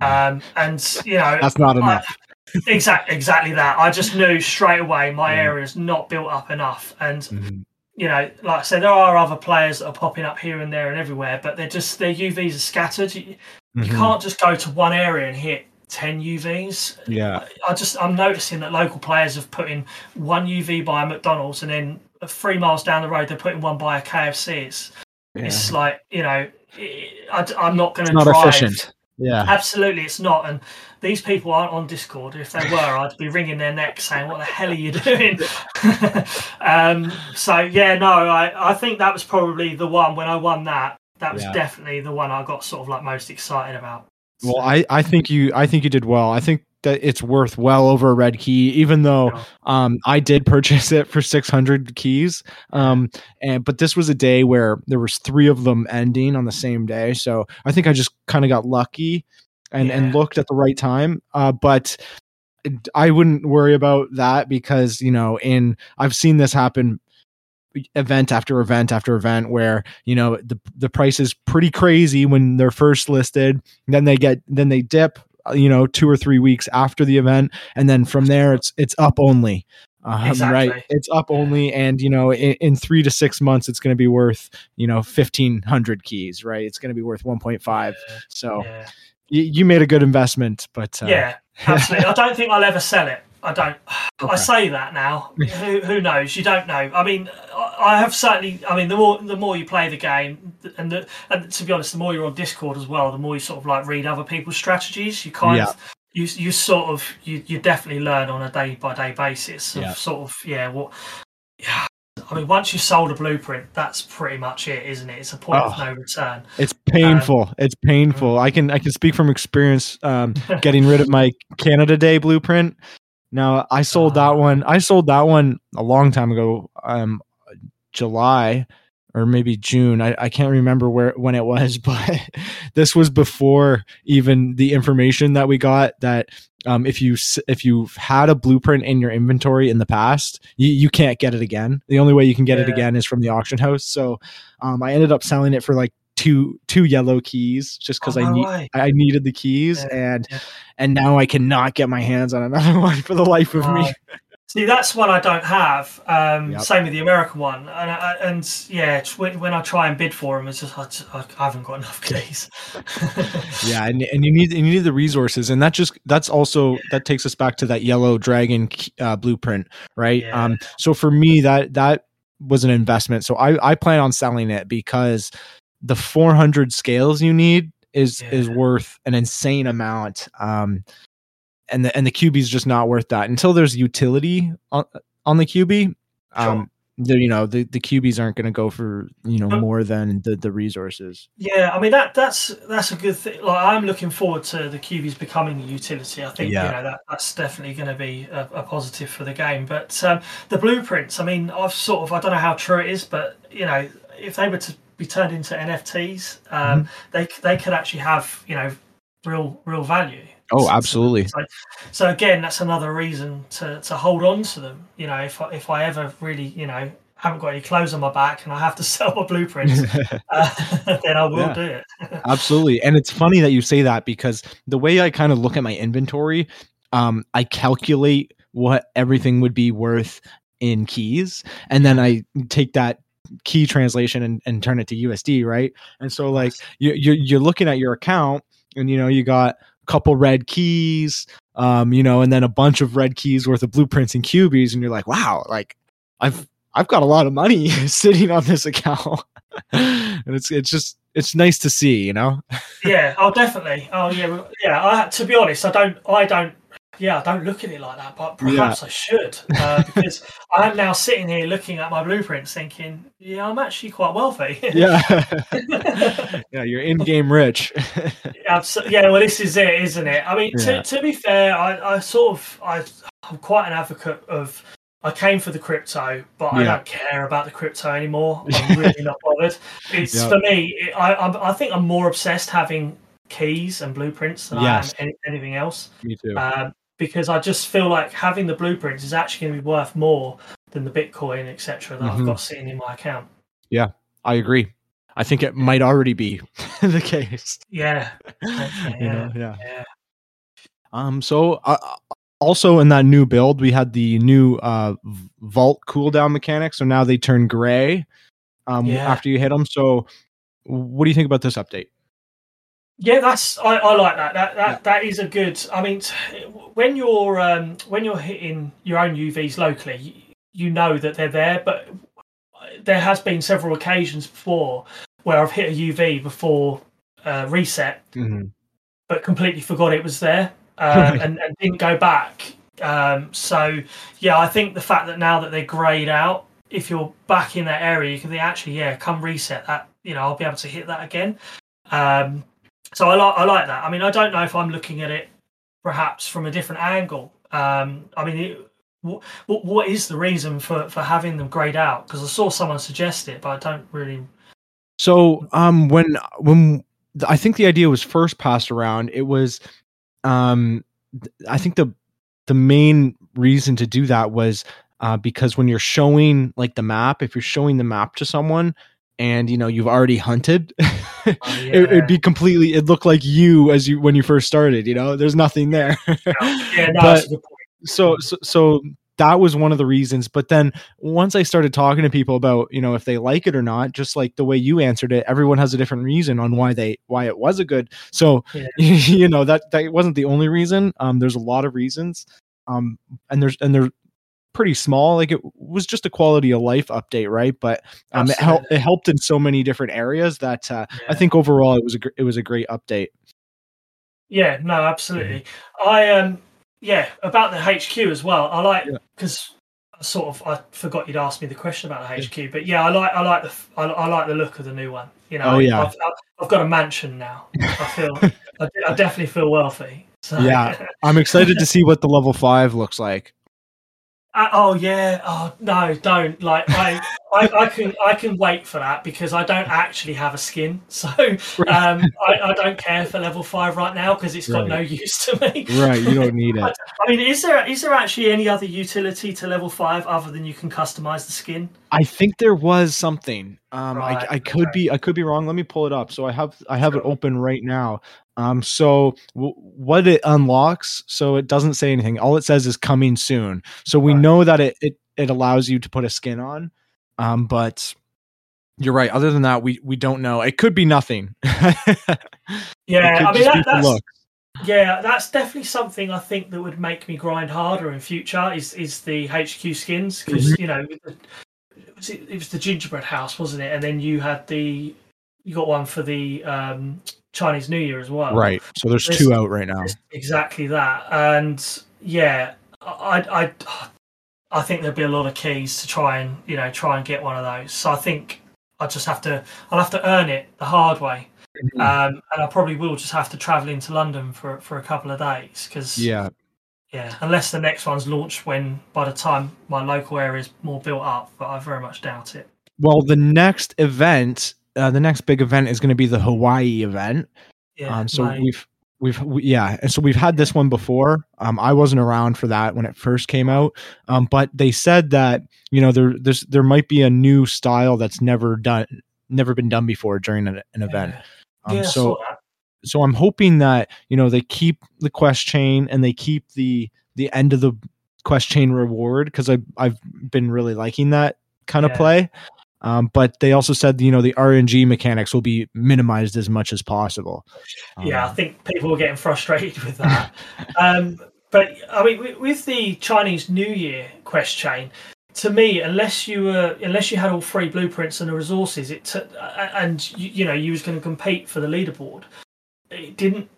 Um, and you know, That's not I- enough. exactly exactly that. I just knew straight away my Yeah. area's not built up enough. And Mhm. you know, like I said, there are other players that are popping up here and there and everywhere, but they're just their UVs are scattered. You, you Mhm. can't just go to one area and hit 10 UVs. Yeah. I just I'm noticing that local players have put in one UV by a McDonald's and then three miles down the road they're putting one by a KFC. It's, it's like you know I, am not going to not drive. efficient. Yeah. Absolutely, it's not. And these people aren't on Discord. If they were, I'd be wringing their neck saying, "What the hell are you doing?" um, so yeah, no, I, I think that was probably the one when I won that. That was Yeah. definitely the one I got sort of like most excited about. Well, I, I think you I think you did well. I think it's worth well over a red key, even though um I did purchase it for six hundred keys. Um and but this was a day where there was three of them ending on the same day. So I think I just kind of got lucky and, and looked at the right time. Uh but I wouldn't worry about that because, you know, in I've seen this happen event after event after event where you know the the price is pretty crazy when they're first listed then they get then they dip you know two or three weeks after the event. And then from there it's it's up only. Um, Exactly. right it's up only. And you know in, in three to six months it's going to be worth you know 1500 keys right? It's going to be worth 1.5 so yeah, you, you made a good investment but uh, yeah, absolutely. I don't think I'll ever sell it. I don't. Okay. I say that now. who, who knows? You don't know. I mean, I, have certainly. I mean, the more the more you play the game, and, the, and to be honest, the more you're on Discord as well, the more you sort of like read other people's strategies. You kind Yeah. of you you sort of you you definitely learn on a day by day basis of Yeah. sort of yeah what. Yeah, I mean, once you sold a blueprint, that's pretty much it, isn't it? It's a point of Oh. no return. It's painful. it's painful. I can I can speak from experience um, getting rid of my Canada Day blueprint. Now I sold that one. I sold that one a long time ago, um, July or maybe June. I, I can't remember where when it was, but this was before even the information that we got that um, if you if you've had a blueprint in your inventory in the past, you, you can't get it again. The only way you can get it again is from the auction house. So um, I ended up selling it for like two two yellow keys just because Oh, I need. I needed the keys Yeah, and yeah. and now I cannot get my hands on another one for the life of me. See, that's one I don't have. Um, Yep. Same with the American one, and I, and yeah, when, when I try and bid for them, it's just I, I haven't got enough keys. yeah and, and you need you need the resources and that just that's also that takes us back to that yellow dragon uh, blueprint right Yeah. um so for me that that was an investment so i i plan on selling it because the 400 scales you need is is worth an insane amount um and the and the QB is just not worth that until there's utility on on the QB um the, you know the the QBs aren't going to go for you know But- more than the the resources yeah, I mean that that's that's a good thing. Like I'm looking forward to the QBs becoming a utility. I think Yeah. you know that that's definitely going to be a, a positive for the game. But um, the blueprints, I mean, I've sort of I don't know how true it is, but you know, if they were to be turned into NFTs, um, Mm-hmm. they they could actually have you know real real value. oh absolutely So, so again, that's another reason to, to hold on to them. You know, if I, if I ever really, you know, haven't got any clothes on my back and I have to sell my blueprints, uh, then I will Yeah. do it. Absolutely. And it's funny that you say that because the way I kind of look at my inventory, um, I calculate what everything would be worth in keys. And then I take that key translation and, and turn it to USD, right? And so like you you're you're looking at your account and you know you got a couple red keys, um, you know, and then a bunch of red keys worth of blueprints and cubies, and you're like, wow, like I've I've got a lot of money sitting on this account. and it's it's just it's nice to see, you know. yeah, oh, definitely. Oh, yeah, yeah. I, to be honest, I don't, I don't, yeah, I don't look at it like that, but perhaps I should uh, because I'm now sitting here looking at my blueprints, thinking, yeah, I'm actually quite wealthy. Yeah, yeah, you're in game rich. Yeah, well, this is it, isn't it? I mean, Yeah. to, to be fair, I, I sort of, I, I'm quite an advocate of. I came for the crypto, but I don't care about the crypto anymore. I'm really not bothered. It's Yeah. for me. It, I, I'm, I think I'm more obsessed having keys and blueprints than Yes. I am any, anything else. Me too. Um, because I just feel like having the blueprints is actually going to be worth more than the Bitcoin, etc., that Mhm. I've got sitting in my account. Yeah, I agree. I think it might already be the case. Yeah. Okay, You yeah. know, yeah. yeah. Um. So, uh, also in that new build, we had the new uh vault cooldown mechanic. So now they turn gray. Um. Yeah. After you hit them. So, what do you think about this update? Yeah, that's I, I like that. That that Yeah. that is a good. I mean, when you're um, when you're hitting your own UVs locally, you, know that they're there. But there has been several occasions before where I've hit a UV before uh, reset, but completely forgot it was there Right. and, and didn't go back. Um, so yeah, I think the fact that now that they're grayed out, if you're back in that area, you can think actually yeah, come reset that. You know, I'll be able to hit that again. Um, so I like I like that. I mean, I don't know if I'm looking at it perhaps from a different angle. Um, I mean, it, what, what is the reason for, for having them grayed out? Because I saw someone suggest it, but I don't really. So, um, when when I think the idea was first passed around, it was, um, I think the the main reason to do that was uh, because when you're showing like the map, if you're showing the map to someone and you know you've already hunted, it, yeah. it'd be completely. It looked like you as you when you first started. You know, there's nothing there. Yeah, no, But- that's a good point. so so so that was one of the reasons but then once i started talking to people about you know if they like it or not just like the way you answered it everyone has a different reason on why they why it was a good so Yeah. you know that that wasn't the only reason um there's a lot of reasons um and there's and they're pretty small like it was just a quality of life update right but um it helped it helped in so many different areas that uh, i think overall it was a gr- it was a great update Yeah, no, absolutely. I um, yeah, about the HQ as well. I like Yeah. because sort of I forgot you'd asked me the question about the HQ, but yeah, I like I like the I like the look of the new one. You know, Oh, yeah. I've, I've, got a mansion now. I feel I, I definitely feel wealthy. So, Yeah. i'm excited to see what the level 5 looks like Uh, oh yeah. Oh no, don't. Like I, I, I can I can wait for that because I don't actually have a skin, so um, I, I don't care for level five right now because it's got Right. no use to me. right you don't need it I mean, is there is there actually any other utility to level five other than you can customize the skin? I think there was something. Um, Right, I, I could okay. be I could be wrong. Let me pull it up. So I have I have it open right now. Um, so w- what it unlocks, so it doesn't say anything. All it says is coming soon. So we Right. know that it, it it allows you to put a skin on. Um, but you're right. Other than that, we we don't know. It could be nothing. Yeah, I mean that, that's yeah, that's definitely something I think that would make me grind harder in future. Is is the HQ skins because Mm-hmm. you know the, was it, it was the gingerbread house, wasn't it? And then you had the you got one for the um, Chinese New Year as well. Right. So there's This- two out right now. Exactly that, and yeah, I, I, I think there'll be a lot of keys to try and you know try and get one of those. So I think I just have to, I'll have to earn it the hard way, Mm-hmm. um, and I probably will just have to travel into London for for a couple of days because Yeah. yeah, unless the next one's launched when by the time my local area is more built up, but I very much doubt it. Well, the next event, uh, the next big event is going to be the Hawaii event. Yeah, um, so we've we've we, yeah, and so we've had this one before. Um, I wasn't around for that when it first came out. Um, but they said that you know there there's there might be a new style that's never done never been done before during an, an event. Yeah, Um, yeah, I so saw so I'm hoping that you know they keep the quest chain and they keep the the end of the quest chain reward because I I've been really liking that kind of play. Um, but they also said you know the RNG mechanics will be minimized as much as possible. Yeah, I Um, think people were getting frustrated with that. um, but I mean, with, the Chinese New Year quest chain, to me, unless you were, unless you had all three blueprints and the resources, it t- and you, you know you was going to compete for the leaderboard, it didn't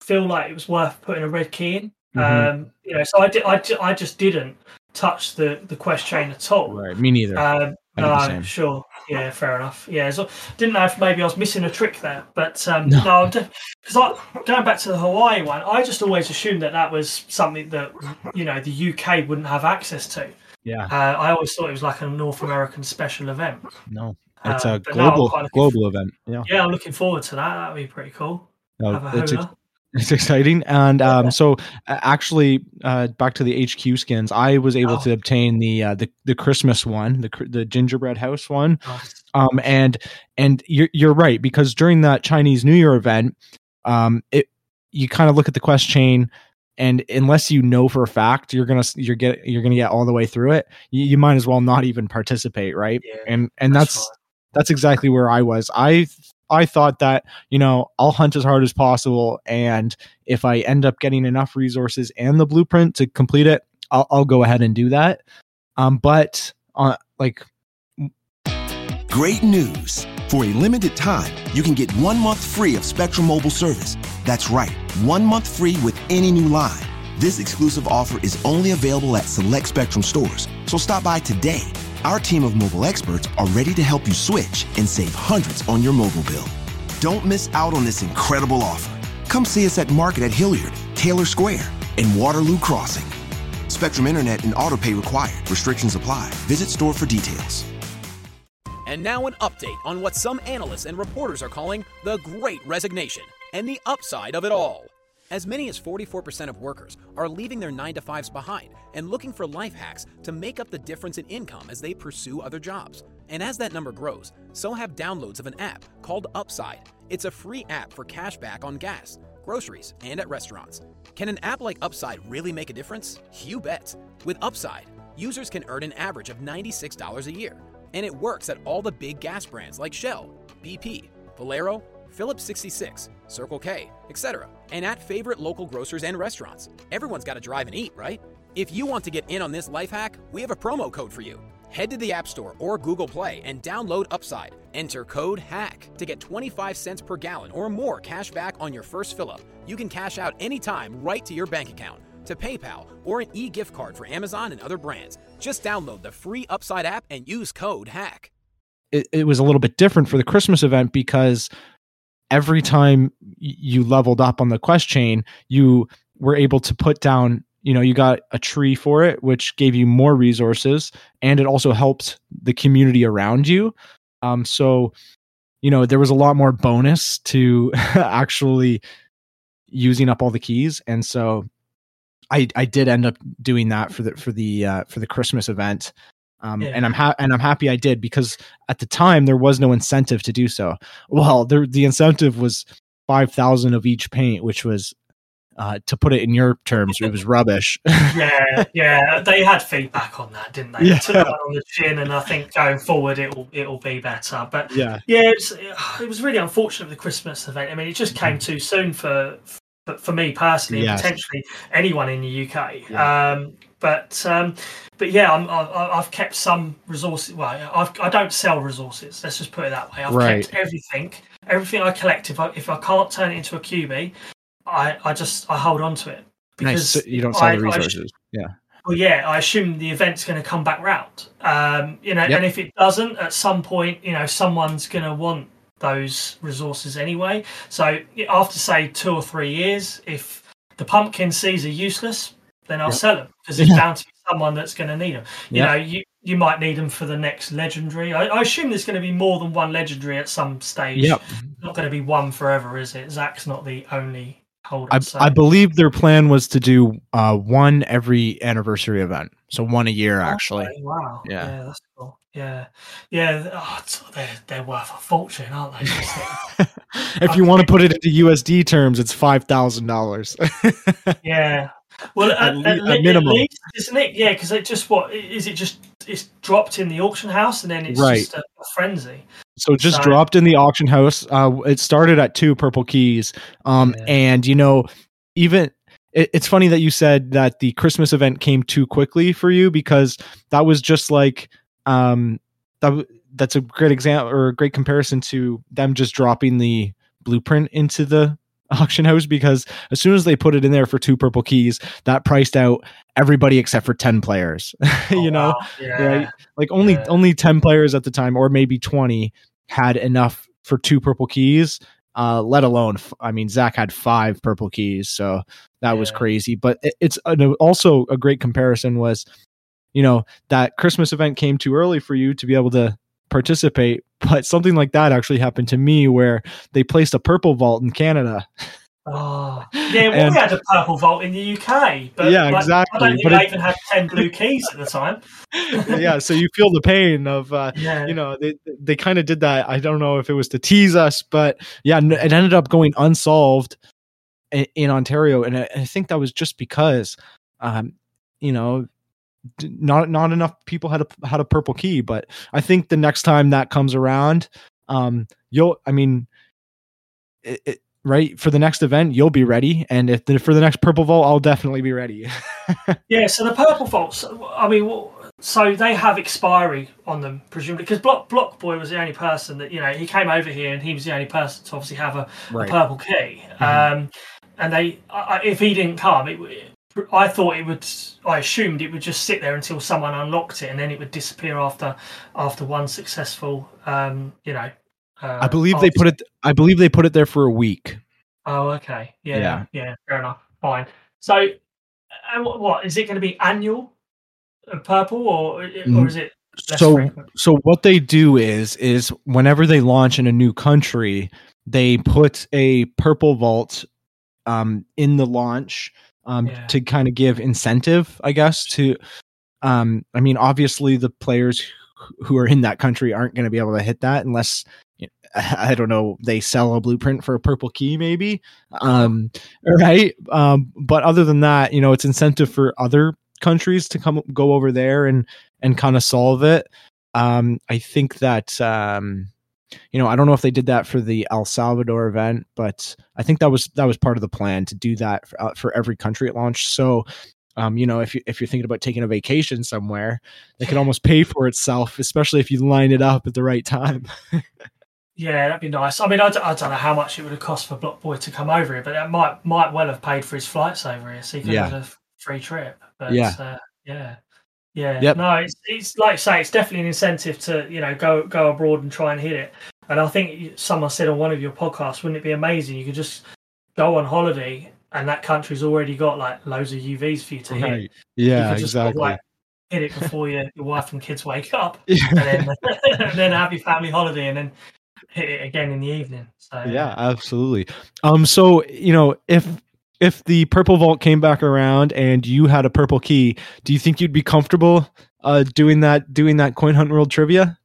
feel like it was worth putting a red key in. Mhm. Um, you know, so I, di- I, I just didn't touch the the quest chain at all. right, me neither. Um, I did the no, same. sure. Yeah, fair enough. Yeah, so didn't know if maybe I was missing a trick there, but um, No. no, because I going back to the Hawaii one, I just always assumed that that was something that you know the UK wouldn't have access to. yeah, Uh, I always thought it was like a North American special event. no, it's Uh, a but now global quite looking- global event. Yeah, Yeah, I'm looking forward to that. That'd be pretty cool. no, Have a it's hula. It's exciting, and um, so uh, actually, uh, back to the HQ skins, I was able Oh. to obtain the uh, the the Christmas one, the the gingerbread house one, Nice. um, and and you're you're right because during that Chinese New Year event, um, it you kind of look at the quest chain, and unless you know for a fact you're gonna you're get you're gonna get all the way through it, you, you might as well not even participate, right? Yeah, and and that's right. that's exactly where I was. I I thought that you know I'll hunt as hard as possible, and if I end up getting enough resources and the blueprint to complete it, I'll, I'll go ahead and do that. Um, but uh, like Great news! For a limited time, you can get one month free of Spectrum Mobile service. That's right, one month free with any new line. This exclusive offer is only available at select Spectrum stores, so stop by today. Our team of mobile experts are ready to help you switch and save hundreds on your mobile bill. Don't miss out on this incredible offer. Come see us at Market at Hilliard, Taylor Square, and Waterloo Crossing. Spectrum Internet and autopay required. Restrictions apply. Visit store for details. And now an update on what some analysts and reporters are calling the Great Resignation and the upside of it all. As many as 44% of workers are leaving their 9 to 5s behind and looking for life hacks to make up the difference in income as they pursue other jobs. And as that number grows, so have downloads of an app called Upside. It's a free app for cash back on gas, groceries, and at restaurants. Can an app like Upside really make a difference? You bet. With Upside, users can earn an average of $96 a year and it works at all the big gas brands like Shell, BP, Valero, Phillips 66, Circle K, etc., and at favorite local grocers and restaurants. Everyone's got to drive and eat, right? If you want to get in on this life hack, we have a promo code for you. Head to the App Store or Google Play and download Upside. Enter code HACK to get 25 cents per gallon or more cash back on your first fill up. You can cash out anytime right to your bank account, to PayPal, or an e gift card for Amazon and other brands. Just download the free Upside app and use code HACK. it, it was a little bit different for the Christmas event because every time you leveled up on the quest chain, you were able to put down, you know, you got a tree for it, which gave you more resources and it also helped the community around you. Um, so, you know, there was a lot more bonus to actually using up all the keys. And so I, I did end up doing that for the, for the, uh, for the Christmas event. Um, Yeah. and I'm ha- and I'm happy I did because at the time there was no incentive to do so. Well, there the incentive was five thousand of each paint, which was uh, to put it in your terms, it was rubbish. yeah, yeah, they had feedback on that, didn't they? Yeah. Took that on the chin, and I think going forward it'll it'll be better. But yeah, yeah, it's, it was really unfortunate the Christmas event. I mean, it just came too soon for for, for me personally, Yes. and potentially anyone in the UK. Yeah. Um, but um, but yeah, I'm, I, I've kept some resources. Well, I've, I don't sell resources. Let's just put it that way. I've Right. kept everything, everything I collect. If I if I can't turn it into a QB, I I just I hold on to it nice. So you don't sell I- the I- resources. yeah, well, yeah, I assume the event's going to come back round. Um, you know, Yep. and if it doesn't, at some point, you know, someone's going to want those resources anyway. So after say two or three years, if the pumpkin seeds are useless, then I'll Yep. sell them because it's Yeah. bound to be someone that's going to need them. You Yep. know, you you might need them for the next legendary. I, I assume there's going to be more than one legendary at some stage. Yep. Not going to be one forever, is it? Zach's not the only holder. I, so- I believe their plan was to do uh, one every anniversary event, so one a year actually. Okay, wow. Yeah. Yeah. that's cool. Yeah. Yeah. Oh, they're, they're worth a fortune, aren't they? if you want to put it into USD terms, it's five thousand dollars. yeah. Well, at, At at, le- le- at minimum. least, isn't it? Yeah, because it just what is it? Just it's dropped in the auction house, and then it's Right. just a, a frenzy. So just So- dropped in the auction house. Uh, it started at two purple keys. Um, Yeah. and you know, even it, it's funny that you said that the Christmas event came too quickly for you because that was just like, um, that that's a great example or a great comparison to them just dropping the blueprint into the auction house because as soon as they put it in there for two purple keys, that priced out everybody except for ten players. you Oh, know, wow. Yeah. right? Like only Yeah. only 10 players at the time or maybe 20 had enough for two purple keys. Uh, let alone, I mean, Zach had five purple keys, so that was crazy. But it, it's an, also a great comparison was, you know, that Christmas event came too early for you to be able to participate. But something like that actually happened to me where they placed a purple vault in Canada. Oh, yeah, well, And- we had a purple vault in the UK, but Yeah, like, I exactly, don't think but they it- even had ten blue keys at the time. yeah, so you feel the pain of uh, Yeah, you know they they kind of did that. I don't know if it was to tease us, but yeah, it ended up going unsolved in, in Ontario, and I, I think that was just because, um, you know, not not enough people had a had a purple key. But I think the next time that comes around, um, you'll. I mean, it, it, right for the next event, you'll be ready, and if the, for the next purple vault, I'll definitely be ready. yeah. So the purple vaults, I mean, so they have expiry on them, presumably, because Block Block Boy was the only person that you know he came over here and he was the only person to obviously have a, a purple key. Um, and they, I, I- if he didn't come, it, w- I thought it would. I assumed it would just sit there until someone unlocked it, and then it would disappear after after one successful. Um, you know. Uh, I believe they put it. I believe they put it there for a week. Oh, okay. Yeah, Yeah. yeah, fair enough. Fine. So, and what, what is it going to be annual, purple, or or Mm, is it less so frequent? so what they do is is whenever they launch in a new country they put a purple vault um in the launch um Yeah. to kind of give incentive i guess to um i mean obviously the players who- are in that country aren't going to be able to hit that unless you know, i don't know they sell a blueprint for a purple key maybe um right um but other than that you know it's incentive for other countries to come go over there and and kind of solve it um i think that um you know i don't know if they did that for the el salvador event but i think that was that was part of the plan to do that for, uh, for every country at launch so um, you know, if you if you're thinking about taking a vacation somewhere, it could almost pay for itself, especially if you line it up at the right time. Yeah, that'd be nice. I mean, I, d- I don't know how much it would have cost for Block Boy to come over here, but that might might well have paid for his flights over here, so he could Yeah. have a free trip. But, Yeah. uh, yeah, yeah. Yep. No, it's it's like you say, it's definitely an incentive to you know go go abroad and try and hit it. And I think someone said on one of your podcasts, wouldn't it be amazing? You could just go on holiday and that country's already got like loads of UVs for you to hit. You Yeah, could just sort of, exactly. like, hit it before your, your wife and kids wake up, Yeah. and then and then have your family holiday, and then hit it again in the evening. So yeah absolutely um so you know if if the purple vault came back around and you had a purple key do you think you'd be comfortable uh doing that doing that coin hunt world trivia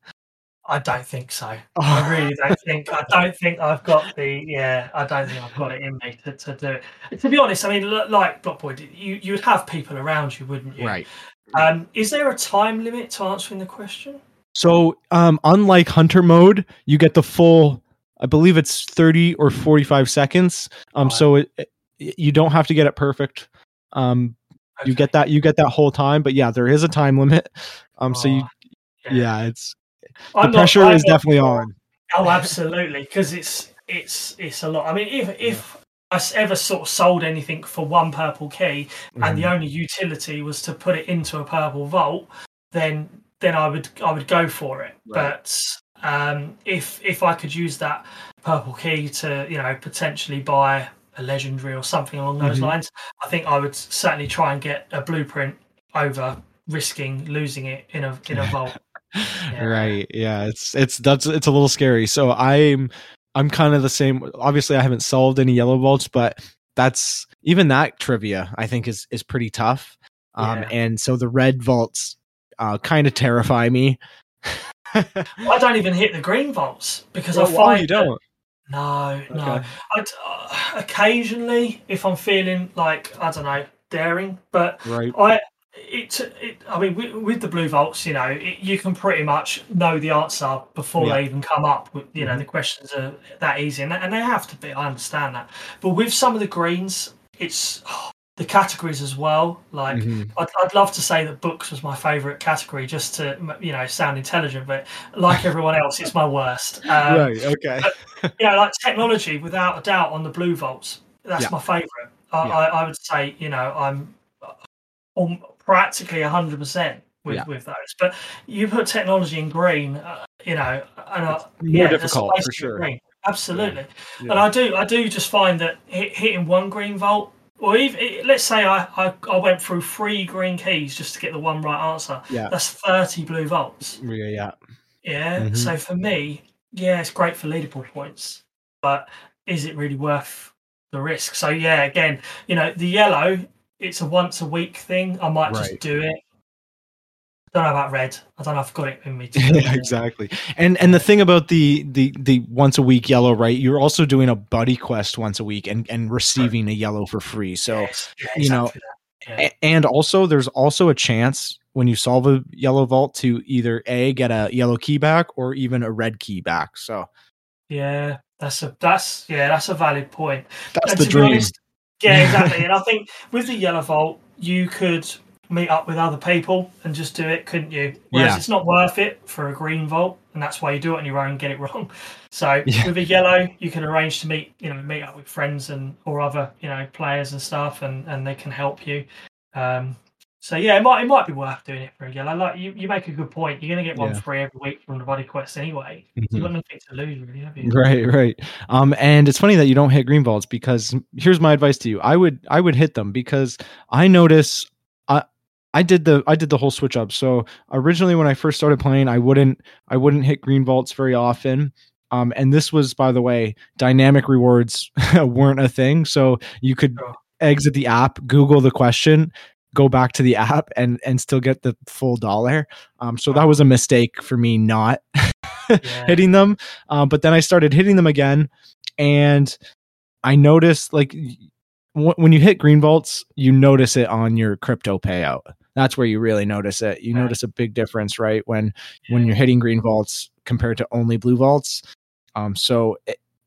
I don't think so. I really don't think. I don't think I've got the. Yeah, I don't think I've got it in me to, to do it. To be honest, I mean, like Blockboy, you you would have people around you, wouldn't you? Right. Um, is there a time limit to answering the question? so um unlike hunter mode you get the full i believe it's 30 or 45 seconds um Right. so it, it you don't have to get it perfect um you get that you get that whole time but yeah there is a time limit um so you Oh, yeah it's the I'm not- pressure I'm is not definitely on Oh, absolutely, because it's it's it's a lot. I mean, if if I ever sort of sold anything for one purple key, and the Mhm. only utility was to put it into a purple vault, then then I would I would go for it. Right. But um, if if I could use that purple key to you know potentially buy a legendary or something along those Mhm. lines, I think I would certainly try and get a blueprint over risking losing it in a in a vault. Yeah. right yeah it's it's that's it's a little scary so i'm i'm kind of the same obviously i haven't solved any yellow vaults but that's even that trivia i think is is pretty tough um Yeah. and so the red vaults uh kind of terrify me I don't even hit the green vaults because I Oh, find you don't No, no. I'd, uh, occasionally, if I'm feeling like I don't know, daring, but right I, it, it I mean, with, with the blue vaults, you know, it, you can pretty much know the answer before Yeah. they even come up. With you know, Mhm. the questions are that easy, and, and they have to be. I understand that, but with some of the greens, it's the categories as well. Like, Mhm. I'd, I'd love to say that books was my favourite category, just to you know sound intelligent, but like everyone else, it's my worst. Um, right okay you know, like technology, without a doubt, on the blue vaults. That's Yeah. my favourite. I, Yeah. I, I would say, you know, I'm um, practically hundred percent with Yeah. with those. But you put technology in green, uh, you know, and I, more yeah, difficult, for sure. Green. Absolutely, and I do, I do just find that hit, hitting one green vault. Or even, let's say I, I, I went through three green keys just to get the one right answer. Yeah. That's 30 blue vaults. yeah yeah Yeah. Mhm. So for me, yeah, it's great for leaderboard points, but is it really worth the risk. So yeah, again, you know, the yellow, it's a once a week thing. I might Right. just do it. Don't know about red. I don't know if I've got it in me. Yeah, exactly. And and the thing about the the the once a week yellow, right? You're also doing a buddy quest once a week and and receiving a yellow for free. So Yes, yeah, you know. Yeah. And also there's also a chance when you solve a yellow vault to either a get a yellow key back or even a red key back so Yeah, that's a that's yeah, that's a valid point. that's And the dream honest- yeah, exactly. and I think with the yellow vault, you could meet up with other people and just do it, couldn't you? Whereas Yeah. it's not worth it for a green vault, and that's why you do it on your own get it wrong. So Yeah. with a yellow, you can arrange to meet, you know, meet up with friends and or other, you know, players and stuff, and and they can help you. Um, so yeah, it might it might be worth doing it for a yellow. Like you, you make a good point. You're gonna get one Yeah. free every week from the buddy quest anyway. Mhm. You've got nothing to lose, really, have you? right right um and it's funny that you don't hit green vaults because here's my advice to you i would i would hit them because i notice i did the i did the whole switch up so originally when i first started playing i wouldn't i wouldn't hit green vaults very often um and this was by the way dynamic rewards weren't a thing so you could exit the app google the question go back to the app and and still get the full dollar um so that was a mistake for me not Yeah. hitting them. Um, but then I started hitting them again, and I noticed like when you hit green vaults, you notice it on your crypto payout. That's where you really notice it. You Right. notice a big difference, right? When when you're hitting green vaults compared to only blue vaults. Um, so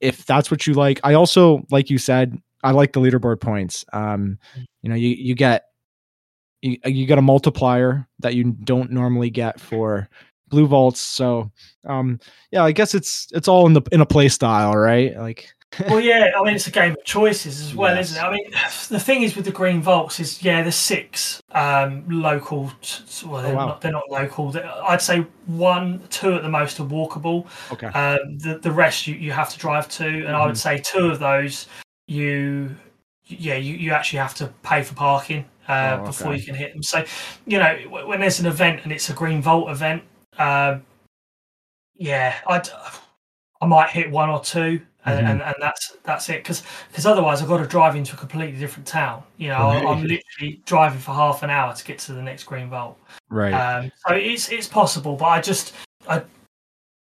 if that's what you like, I also like you said, I like the leaderboard points. Um, you know, you you get you, you get a multiplier that you don't normally get for blue vaults. So um yeah, I guess it's it's all in the in a play style, right? Like well, yeah, I mean, it's a game of choices as well, Yes. isn't it? I mean, the thing is with the green vaults is, yeah, there's six um, local. Well, they're, Oh, wow. not, they're not local. They- I'd say one, two at the most are walkable. okay. Um, the the rest you, you have to drive to, and I would Mhm. say two of those you, yeah, you, you actually have to pay for parking uh, Oh, before you can hit them. So, you know, when there's an event and it's a green vault event, um, yeah, I'd I might hit one or two. And, Mhm. and, and that's that's it because otherwise I've got to drive into a completely different town. You know, Right. I'm literally driving for half an hour to get to the next green vault. Right. Um, so it's it's possible, but I just I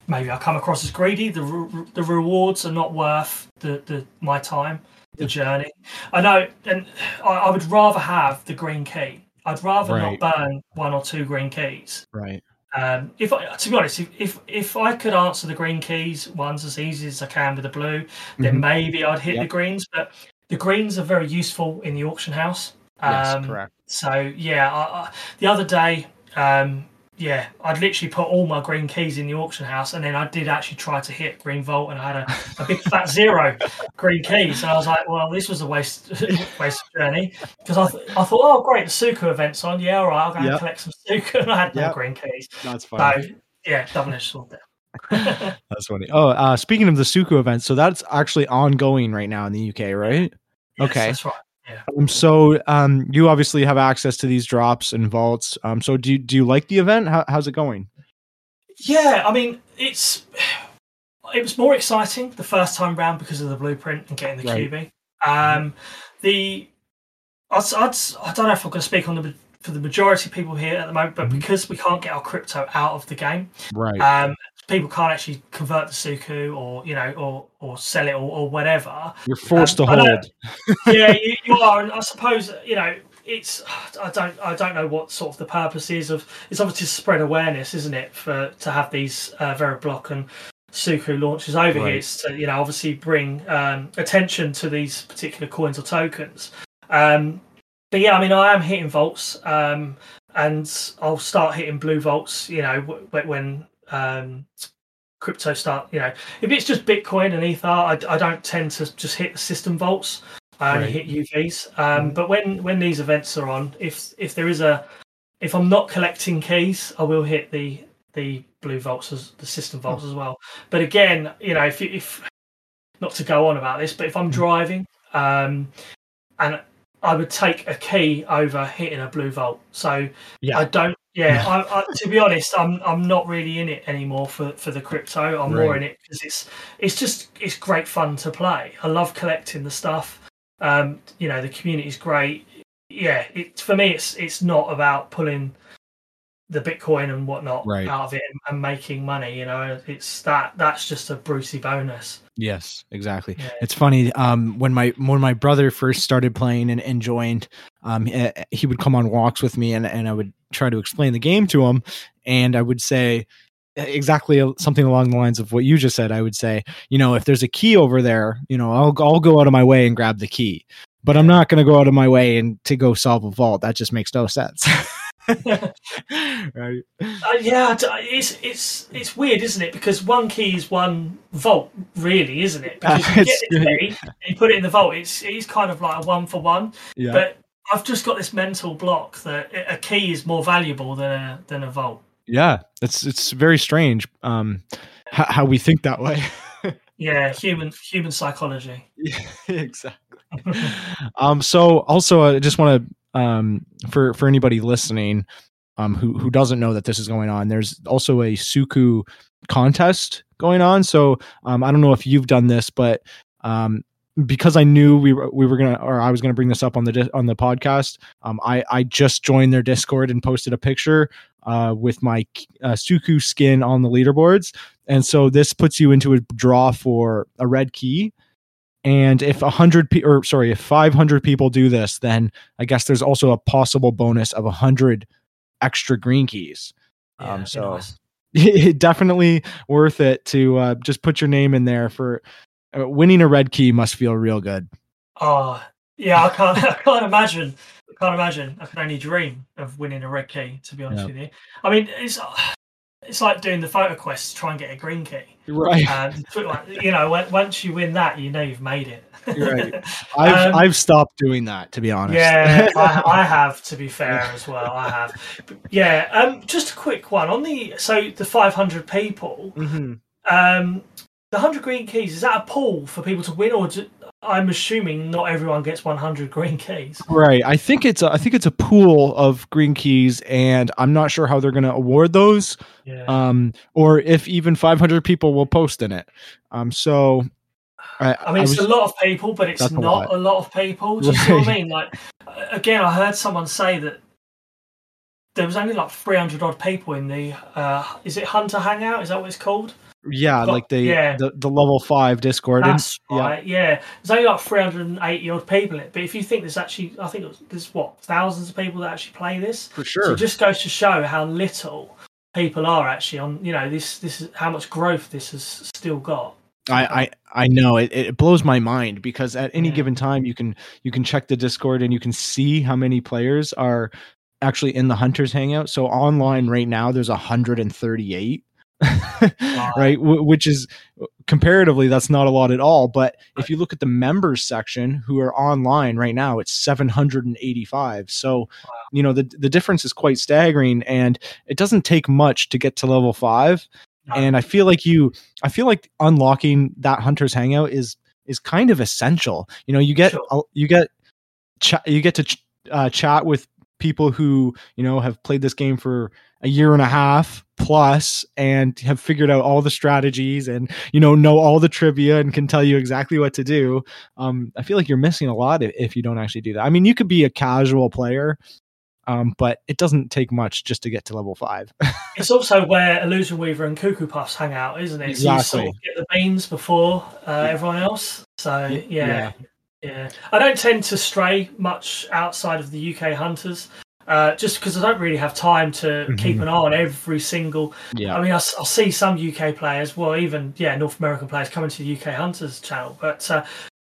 maybe I come across as greedy. The re- the rewards are not worth the, the my time, the journey. I know, and I, I would rather have the green key. I'd rather Right. not burn one or two green keys. right. Um, if I, to be honest, if, if if I could answer the green keys ones as easy as I can with the blue, then Mhm. maybe I'd hit the greens. But the greens are very useful in the auction house. Yes, Um, correct. so yeah, I, I, the other day, um, yeah, I'd literally put all my green keys in the auction house, and then I did actually try to hit green vault, and I had a, a big fat zero green keys, and I was like, well, this was a waste waste journey because I, th- I thought, oh great, the Suku event's on, yeah, all right, I'll go Yep. and collect some Suku, and I had no green keys. That's So yeah, double edged sword there. That's funny. Oh, uh, speaking of the Suku event, so that's actually ongoing right now in the UK, right? Yes, Okay. that's right. Um, so um, you obviously have access to these drops and vaults. Um, so do you, do you like the event? How, how's it going? Yeah, I mean, it's it was more exciting the first time round because of the blueprint and getting the Right. QB. Um, the I'd, I'd, I don't know if I'm going to speak on the for the majority of people here at the moment, but Mhm. because we can't get our crypto out of the game, Right. um, people can't actually convert the Suku or you know or or sell it or, or whatever. You're forced um, to hold. yeah, you, you are, and I suppose you know it's. I don't. I don't know what sort of the purpose is of. It's obviously to spread awareness, isn't it, for to have these uh, Veriblock and Suku launches over Right. here. It's to you know obviously bring um, attention to these particular coins or tokens. Um, but yeah, I mean, I am hitting vaults, um, and I'll start hitting blue vaults. You know, when um, crypto start. You know, if it's just Bitcoin and Ether, I, I don't tend to just hit the system vaults. I only Right. hit UVs. Um, But when when these events are on, if if there is a if I'm not collecting keys, I will hit the the blue vaults as the system vaults as well. But again, you know, if if not to go on about this, but if I'm driving, um, and I would take a key over hitting a blue vault. So Yeah. I don't Yeah, I, I, to be honest, I'm I'm not really in it anymore for, for the crypto. I'm more in it because it's it's just it's great fun to play. I love collecting the stuff. Um, you know, the community is great. Yeah, it for me, it's it's not about pulling the Bitcoin and whatnot Right. out of it and, and making money. You know, it's that that's just a Brucey bonus. Yes, exactly. Yeah. It's funny. Um, when my when my brother first started playing and, and joined, um, he would come on walks with me, and and I would try to explain the game to him, and I would say exactly something along the lines of what you just said. I would say, you know, if there's a key over there, you know, I'll I'll go out of my way and grab the key, but I'm not going to go out of my way and to go solve a vault. That just makes no sense. right. Uh, yeah, it's it's it's weird, isn't it? Because one key is one vault, really, isn't it? Because you get the key and you put it in the vault. It's it's kind of like a one for one. Yeah. But I've just got this mental block that a key is more valuable than a than a vault. yeah. It's it's very strange. Um, how, how we think that way. Yeah, human human psychology. Yeah, exactly. um, so also, I just want to um, for for anybody listening, um, who who doesn't know that this is going on, there's also a Suku contest going on. So um, I don't know if you've done this, but um, because I knew we were we were gonna or I was gonna bring this up on the on the podcast, um, I I just joined their Discord and posted a picture uh, with my uh, Suku skin on the leaderboards. And so this puts you into a draw for a red key. And if a hundred pe- or sorry, if five hundred people do this, then I guess there's also a possible bonus of a hundred extra green keys. Yeah, um, so nice. definitely worth it to uh, just put your name in there for winning a red key. Must feel real good. Oh, yeah, I can't I can't imagine. I can't imagine. I can only dream of winning a red key. To be honest Yeah. with you, I mean, it's it's like doing the photo quest to try and get a green key. Right. Um, you know, once you win that, you know you've made it. Right. I've Um, I've stopped doing that to be honest. Yeah, I, I have to be fair as well. I have. But yeah, um, just a quick one on the so the 500 people. Mhm. Um, the 100 green keys is that a pool for people to win, or do, I'm assuming not everyone gets 100 green keys. Right. I think it's a, I think it's a pool of green keys, and I'm not sure how they're going to award those, Yeah. um, or if even 500 people will post in it. Um, so I, I mean, it's was- a lot of people, but it's That's a not lot. a lot of people. Do you see what I mean? Like, again, I heard someone say that there was only like 300 odd people in the, uh, is it Hunter Hangout? Is that what it's called? Yeah, like the, yeah. the the level five Discord. and- right. Yeah. there's only like 380 odd people in it. But if you think there's actually, I think was- there's what thousands of people that actually play this. for So sure. it just goes to show how little people are actually on. You know, this this is how much growth this has still got. I, I I know it, it blows my mind because at any Yeah. given time you can you can check the Discord and you can see how many players are actually in the Hunters Hangout. So online right now there's 138. right? W- which is comparatively that's not a lot at all. But if you look at the members section who are online right now it's 785 so you know the the difference is quite staggering and it doesn't take much to get to level 5 No. and i feel like you i feel like unlocking that hunters hangout is is kind of essential. You know you get Sure. you get you get to ch- uh, chat with people who you know have played this game for a year and a half plus and have figured out all the strategies and you know know all the trivia and can tell you exactly what to do um i feel like you're missing a lot if, you don't actually do that i mean you could be a casual player um but it doesn't take much just to get to level 5 It's also where Illusion Weaver and Cuckoo Puffs hang out, isn't it? So you sort Exactly. of get the beans before uh, everyone else. So Y- yeah, yeah, I don't tend to stray much outside of the UK hunters. Uh, just because I don't really have time to keep an eye on every single. yeah I mean, I'll see some UK players, well, even yeah, North American players coming to the UK Hunters channel, but uh,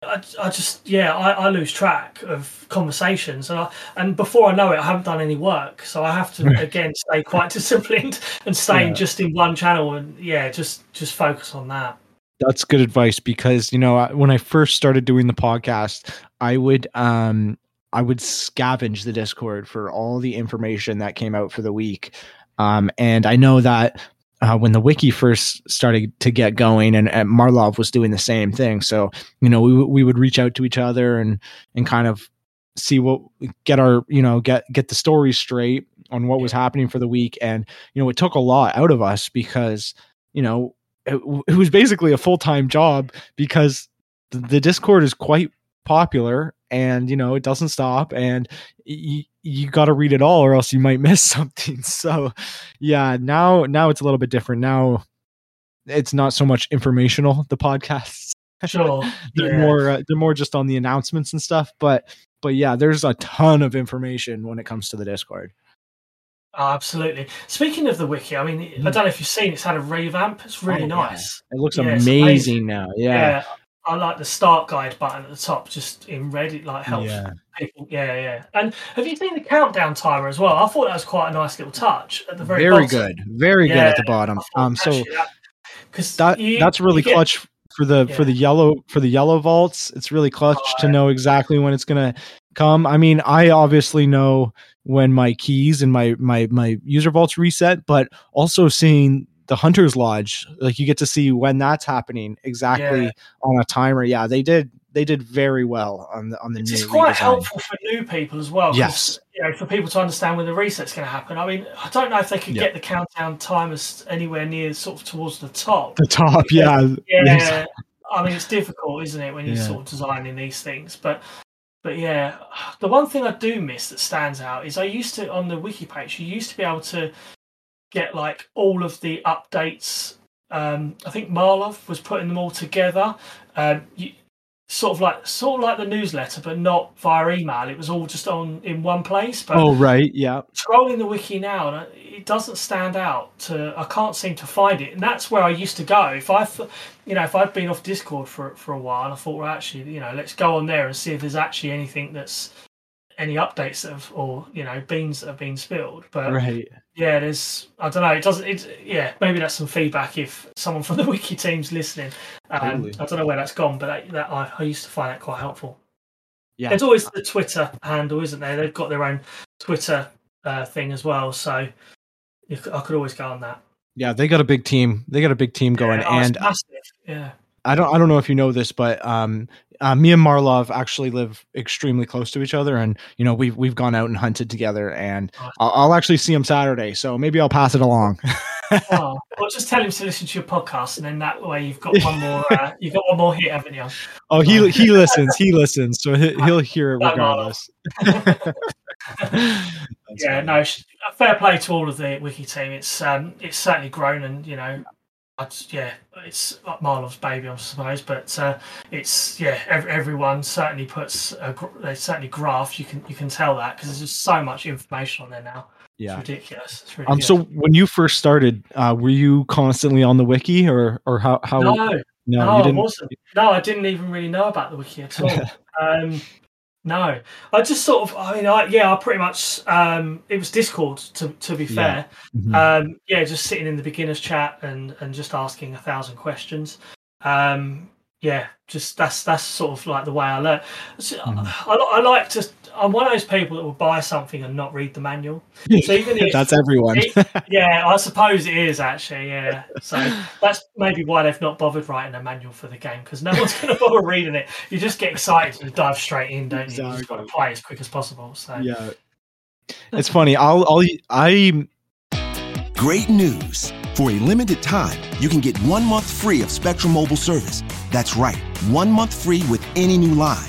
I, I just yeah, I, I lose track of conversations, and I, and before I know it, I haven't done any work, so I have to again stay quite disciplined and stay Yeah. just in one channel, and yeah, just just focus on that. That's good advice because you know when i first started doing the podcast i would um i would scavenge the discord for all the information that came out for the week. Um and i know that uh, when the wiki first started to get going and, and marlov was doing the same thing. So you know we, we would reach out to each other and and kind of see what get our you know get get the story straight on what was happening for the week. And you know it took a lot out of us because you know it, was basically a full-time job because the, discord is quite popular and you know it doesn't stop and you you got to read it all or else you might miss something so yeah now now it's a little bit different now it's not so much informational the podcasts Sure. they're yeah. more uh, they're more just on the announcements and stuff but but yeah there's a ton of information when it comes to the discord Oh, absolutely. Speaking of the wiki, I mean, Mm. I don't know if you've seen it's had a revamp. It's really Oh, yeah. nice. it looks Yeah, amazing, amazing. now yeah yeah. I like the start guide button at the top, just in red. It like helps yeah people. Yeah, yeah. And have you seen the countdown timer as well? I thought that was quite a nice little touch at the very, very, bottom. good very good at the bottom um so because that that's really clutch for the for the yellow for the yellow vaults it's really clutch to know exactly when it's gonna come i mean i obviously know when my keys and my my my user vaults reset but also seeing the hunter's lodge like you get to see when that's happening exactly Yeah. on a timer yeah they did they did very well on the on the It's quite redesign. helpful for new people as well. Yes. You know, for people to understand when the reset's going to happen. I mean, I don't know if they could Yeah. get the countdown timers anywhere near sort of towards the top. the top yeah yeah Yes. i mean it's difficult isn't it when you're Yeah. sort of designing these things but but yeah the one thing i do miss that stands out is i used to on the wiki page you used to be able to get like all of the updates um i think marlov was putting them all together. Um you, sort of like sort of like the newsletter but not via email. It was all just on in one place but oh right yeah. scrolling the wiki now and it doesn't stand out to i can't seem to find it. And that's where i used to go. If i you know if i'd been off discord for for a while and i thought well actually you know let's go on there and see if there's actually anything that's any updates that have or you know beans that have been spilled but right yeah there's i don't know it doesn't it yeah maybe that's some feedback if someone from the wiki team's listening um, Totally. i don't know where that's gone but that, that I, I used to find that quite helpful yeah there's always the Twitter handle, isn't there? They've got their own Twitter uh, thing as well, so I could always go on that. yeah they got a big team they got a big team going Yeah, oh, and massive. Yeah, I don't I don't know if you know this, but um, uh, me and Marlov actually live extremely close to each other, and you know we've we've gone out and hunted together, and. I'll, I'll actually see him Saturday, so maybe I'll pass it along. oh, well, just tell him to listen to your podcast, and then that way you've got one more. Uh, you've got one more hit, haven't you? oh, he he listens, he listens, so he, he'll hear it regardless. Yeah, no, fair play to all of the wiki team. It's um, it's certainly grown, and you know, I'd, yeah, it's like Marlov's baby, I suppose. But uh, it's yeah, ev- everyone certainly puts a, they certainly graph. You can you can tell that because there's just so much information on there now. Yeah. It's ridiculous. It's Um. So when you first started, uh, were you constantly on the wiki, or or how how? no, no, no, you I didn't. wasn't. No, I didn't even really know about the wiki at all. um, no, I just sort of. I mean, I, yeah, I pretty much. Um, it was Discord to to be Yeah. fair. Mhm. Um, yeah, just sitting in the beginners chat and and just asking a thousand questions. Um, yeah, just that's that's sort of like the way I learn. So. I, I, I like to. I'm one of those people that will buy something and not read the manual. So even if That's everyone. yeah, I suppose it is actually. Yeah, so that's maybe why they've not bothered writing a manual for the game because no one's going to bother reading it. You just get excited and dive straight in, don't you? You've got to play as quick as possible. So yeah. It's funny. I'll I'll I Great news! For a limited time, you can get one month free of Spectrum Mobile service. That's right, one month free with any new line.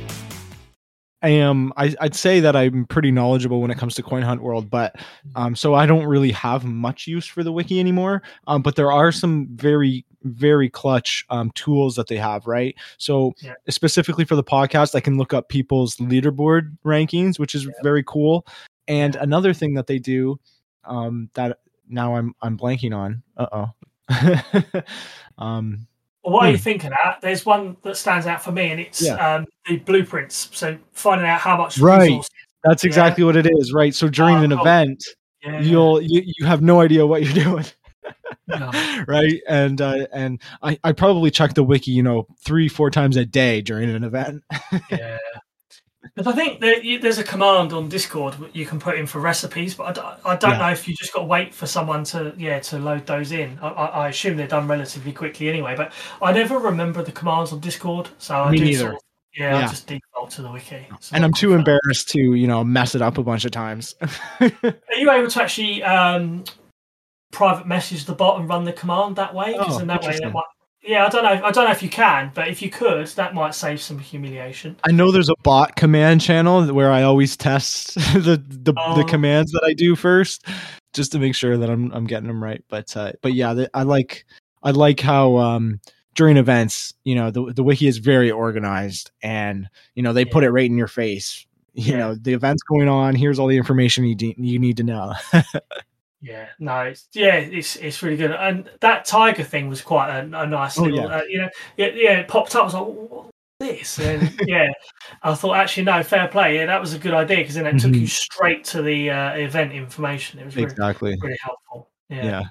I am I, I'd say that I'm pretty knowledgeable when it comes to Coin Hunt World, but um, so I don't really have much use for the wiki anymore. Um, but there are some very very clutch um, tools that they have, right? So Yeah. specifically for the podcast, I can look up people's leaderboard rankings, which is very cool. And another thing that they do um, that now I'm I'm blanking on. Uh oh. um, Well, what are you Hmm. thinking at? There's one that stands out for me, and it's Yeah. um, the blueprints. So finding out how much Right. resources. that's Yeah. exactly what it is, right? So during Oh, an cool. event, Yeah. you'll you, you have no idea what you're doing. No. right? And uh, and I I probably check the wiki, you know, three four times a day during an event. yeah. But I think there's a command on Discord you can put in for recipes, but I, don't- I don't Yeah. know if you just got to wait for someone to yeah to load those in. I, I, I assume they're done relatively quickly anyway. But I never remember the commands on Discord, so I Me do neither. Sort of, yeah, I just default to the wiki. It's and I'm too embarrassed to, you know, mess it up a bunch of times. Are you able to actually um, private message the bot and run the command that way? 'Cause Oh, in that way, might, yeah, I don't know. I don't know if you can, but if you could, that might save some humiliation. I know there's a bot command channel where I always test the the, the Oh. commands that I do first, just to make sure that I'm I'm getting them right. But uh, but yeah, the, I like I like how um, during events, you know, the the wiki is very organized, and you know they put it right in your face. You Yeah. know, the event's going on. Here's all the information you de- you need to know. Yeah, no, it's yeah, it's it's really good, and that tiger thing was quite a, a nice Oh, little, yeah. uh, you know, yeah, yeah, it popped up. I was like, what's this? And yeah, I thought actually no, fair play. Yeah, that was a good idea because then it took you Mhm. straight to the uh, event information. It was really, exactly. really helpful. Yeah. yeah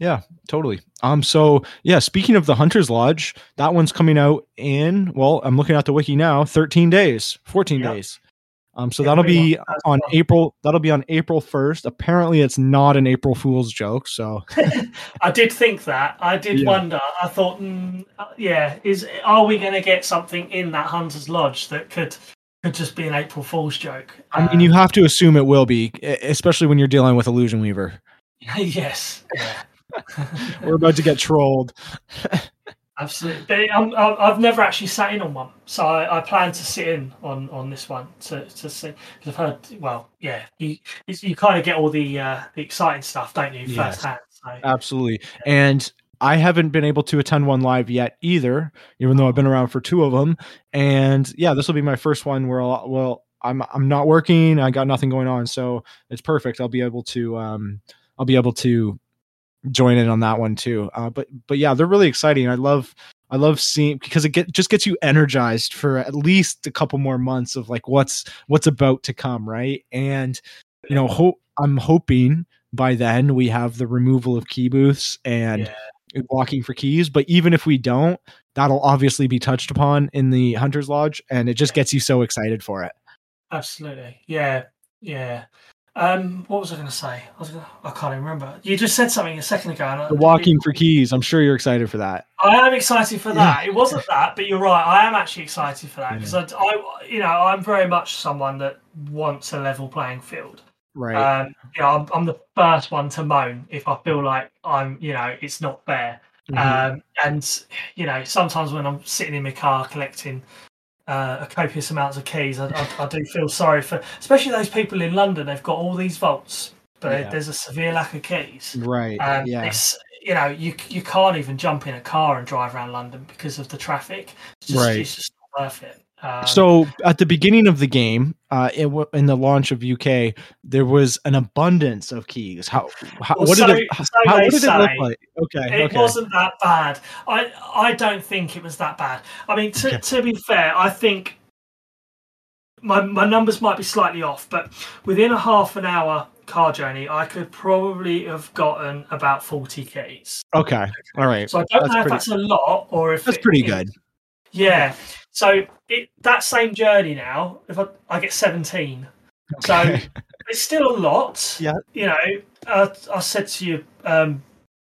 yeah totally um so yeah speaking of the hunters lodge that one's coming out in well i'm looking at the wiki now 13 days 14 Yep. days um so that'll be on april that'll be on april 1st apparently it's not an april fool's joke so I did think that. I did Yeah. wonder. I thought, mm, uh, yeah, is are we going to get something in that Hunter's Lodge that could could just be an April Fool's joke? i mean you have to assume it will be especially when you're dealing with illusion weaver yes. We're about to get trolled Absolutely, but I'm, I've never actually sat in on one, so I, I plan to sit in on, on this one to, to see. Because I've heard, well, yeah, you you kind of get all the uh, the exciting stuff, don't you, Yes. firsthand? So Absolutely. And I haven't been able to attend one live yet either, even though I've been around for two of them. And yeah, this will be my first one where I'll, well, I'm I'm not working. I got nothing going on, so it's perfect. I'll be able to um I'll be able to join in on that one too. Uh, but but yeah, they're really exciting. I love I love seeing because it get just gets you energized for at least a couple more months of like what's what's about to come, right? And you know, hope I'm hoping by then we have the removal of key booths and walking for keys. But even if we don't, that'll obviously be touched upon in the Hunter's Lodge, and it just gets you so excited for it. absolutely, yeah, yeah. Um, what was I going to say? I was gonna, I can't even remember. You just said something a second ago. I- The walking for keys, I'm sure you're excited for that. I am excited for that. It wasn't that, but you're right. I am actually excited for that because I, I, you know, I'm very much someone that wants a level playing field. Right. Um, you know, I'm, I'm the first one to moan if I feel like I'm, you know, it's not fair. Mhm. Um, and you know, sometimes when I'm sitting in my car collecting uh, a copious amounts of keys, I, I, I do feel sorry for, especially those people in London. They've got all these vaults, but Yeah. there's a severe lack of keys. right. Um, yeah. It's you know you you can't even jump in a car and drive around London because of the traffic. It's just, Right. It's just not worth it. Um, So at the beginning of the game, uh, it, w- in the launch of UK, there was an abundance of keys. How? how Well, what did it? so how, they what did it look say. like? Okay. it okay. wasn't that bad. I I don't think it was that bad. I mean, to Okay. to be fair, I think my my numbers might be slightly off, but within a half an hour car journey, I could probably have gotten about forty keys. Okay. All right. So I don't That's know if that's a lot or if That's it- pretty it- good. Yeah. So it that same journey now, if I, I get 17, so it's still a lot. Yeah. You know, uh, I said to you, um,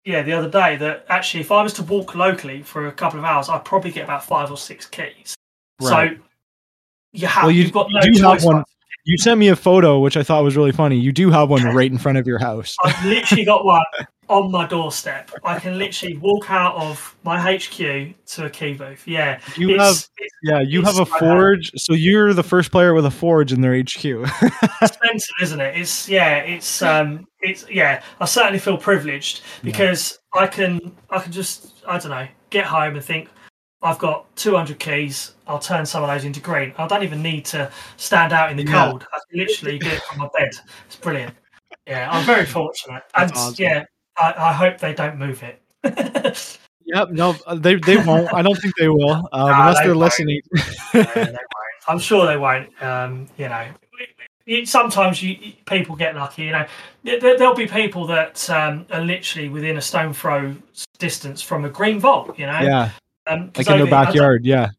yeah, the other day that actually, if I was to walk locally for a couple of hours, I'd probably get about five or six keys. Right. So you have Well, you you've got no do choice. have one. You sent me a photo, which I thought was really funny. You do have one right in front of your house. I've literally got one on my doorstep. I can literally walk out of my HQ to a key booth. Yeah. You it's- have, it's yeah, you have a forge. So you're the first player with a forge in their HQ. expensive, isn't it? It's yeah, it's um, it's yeah. I certainly feel privileged because I can I can just I don't know get home and think I've got 200 keys. I'll turn some of those into green. I don't even need to stand out in the Yeah. cold. I can literally do it from my bed. It's brilliant. Yeah, I'm very fortunate, and awesome. yeah, I, I hope they don't move it. yep. No, uh, they they won't. I don't think they will, um, Nah, unless they they're won't. listening. Yeah, they won't. I'm sure they won't. Um, you know, sometimes you people get lucky. You know, there, there'll be people that um, are literally within a stone throw distance from a green vault. You know, Yeah, um, like in their over- I don't- backyard. Yeah,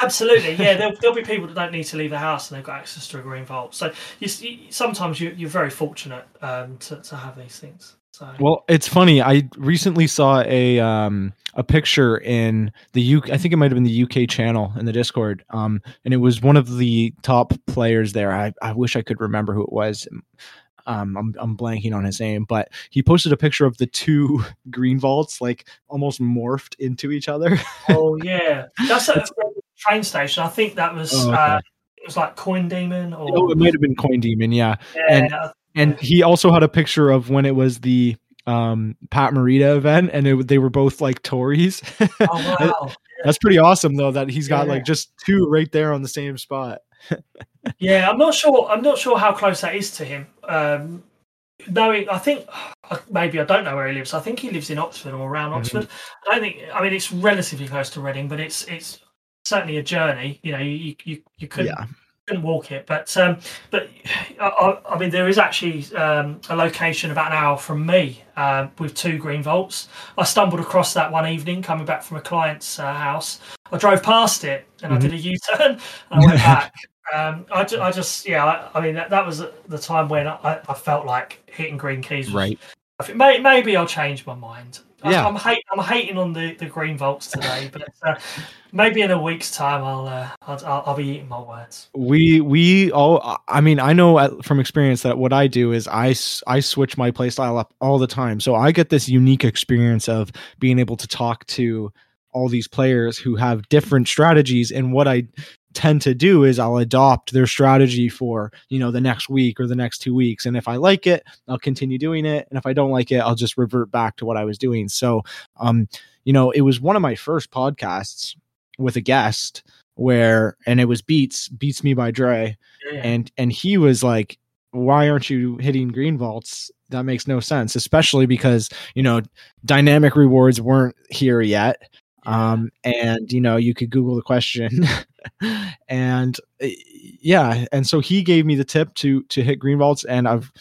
Absolutely, yeah. There'll, there'll be people that don't need to leave the house and they've got access to a green vault. So you, you, sometimes you, you're very fortunate um, to, to have these things. So Well, it's funny. I recently saw a um a picture in the UK. I think it might have been the UK channel in the Discord. Um, and it was one of the top players there. I, I wish I could remember who it was. Um, I'm I'm blanking on his name, but he posted a picture of the two green vaults like almost morphed into each other. oh yeah, that's at a train station. I think that was Oh, okay. uh, it was like Coin Demon or oh, it might have been Coin Demon, yeah. yeah, and- And he also had a picture of when it was the um Pat Morita event, and it, they were both like Tories. oh wow. That's pretty awesome though that he's got Yeah. like just two right there on the same spot. Yeah, I'm not sure. I'm not sure how close that is to him. Um, knowing, I think maybe I don't know where he lives. I think he lives in Oxford or around Mhm. Oxford. I don't think. I mean, it's relatively close to Reading, but it's it's certainly a journey. You know, you you you couldn't Yeah. Couldn't walk it, but um, but I, I- I mean, there is actually um, a location about an hour from me um, with two green vaults. I stumbled across that one evening coming back from a client's uh, house. I drove past it and I Mhm. did a U-turn and I went back. Um, I, ju- I just yeah, I, I mean that, that was the time when I, I felt like hitting green keys. Was, Right. I think may, maybe I'll change my mind. Yeah. I'm hate, I'm hating on the, the green vaults today, but uh, maybe in a week's time I'll, uh, I'll I'll I'll be eating my words. We we all I mean I know from experience that what I do is I I switch my playstyle up all the time. So I get this unique experience of being able to talk to all these players who have different strategies and what I tend to do is I'll adopt their strategy for, you know, the next week or the next 2 weeks. And if I like it, I'll continue doing it. And if I don't like it, I'll just revert back to what I was doing. So, um you know, it was one of my first podcasts with a guest where and it was Beats Beats Me by Dre. Yeah. and and he was like why aren't you hitting green vaults? That makes no sense. Especially because you know dynamic rewards weren't here yet um and you know you could google the question. And uh, yeah and so he gave me the tip to to hit green vaults and i've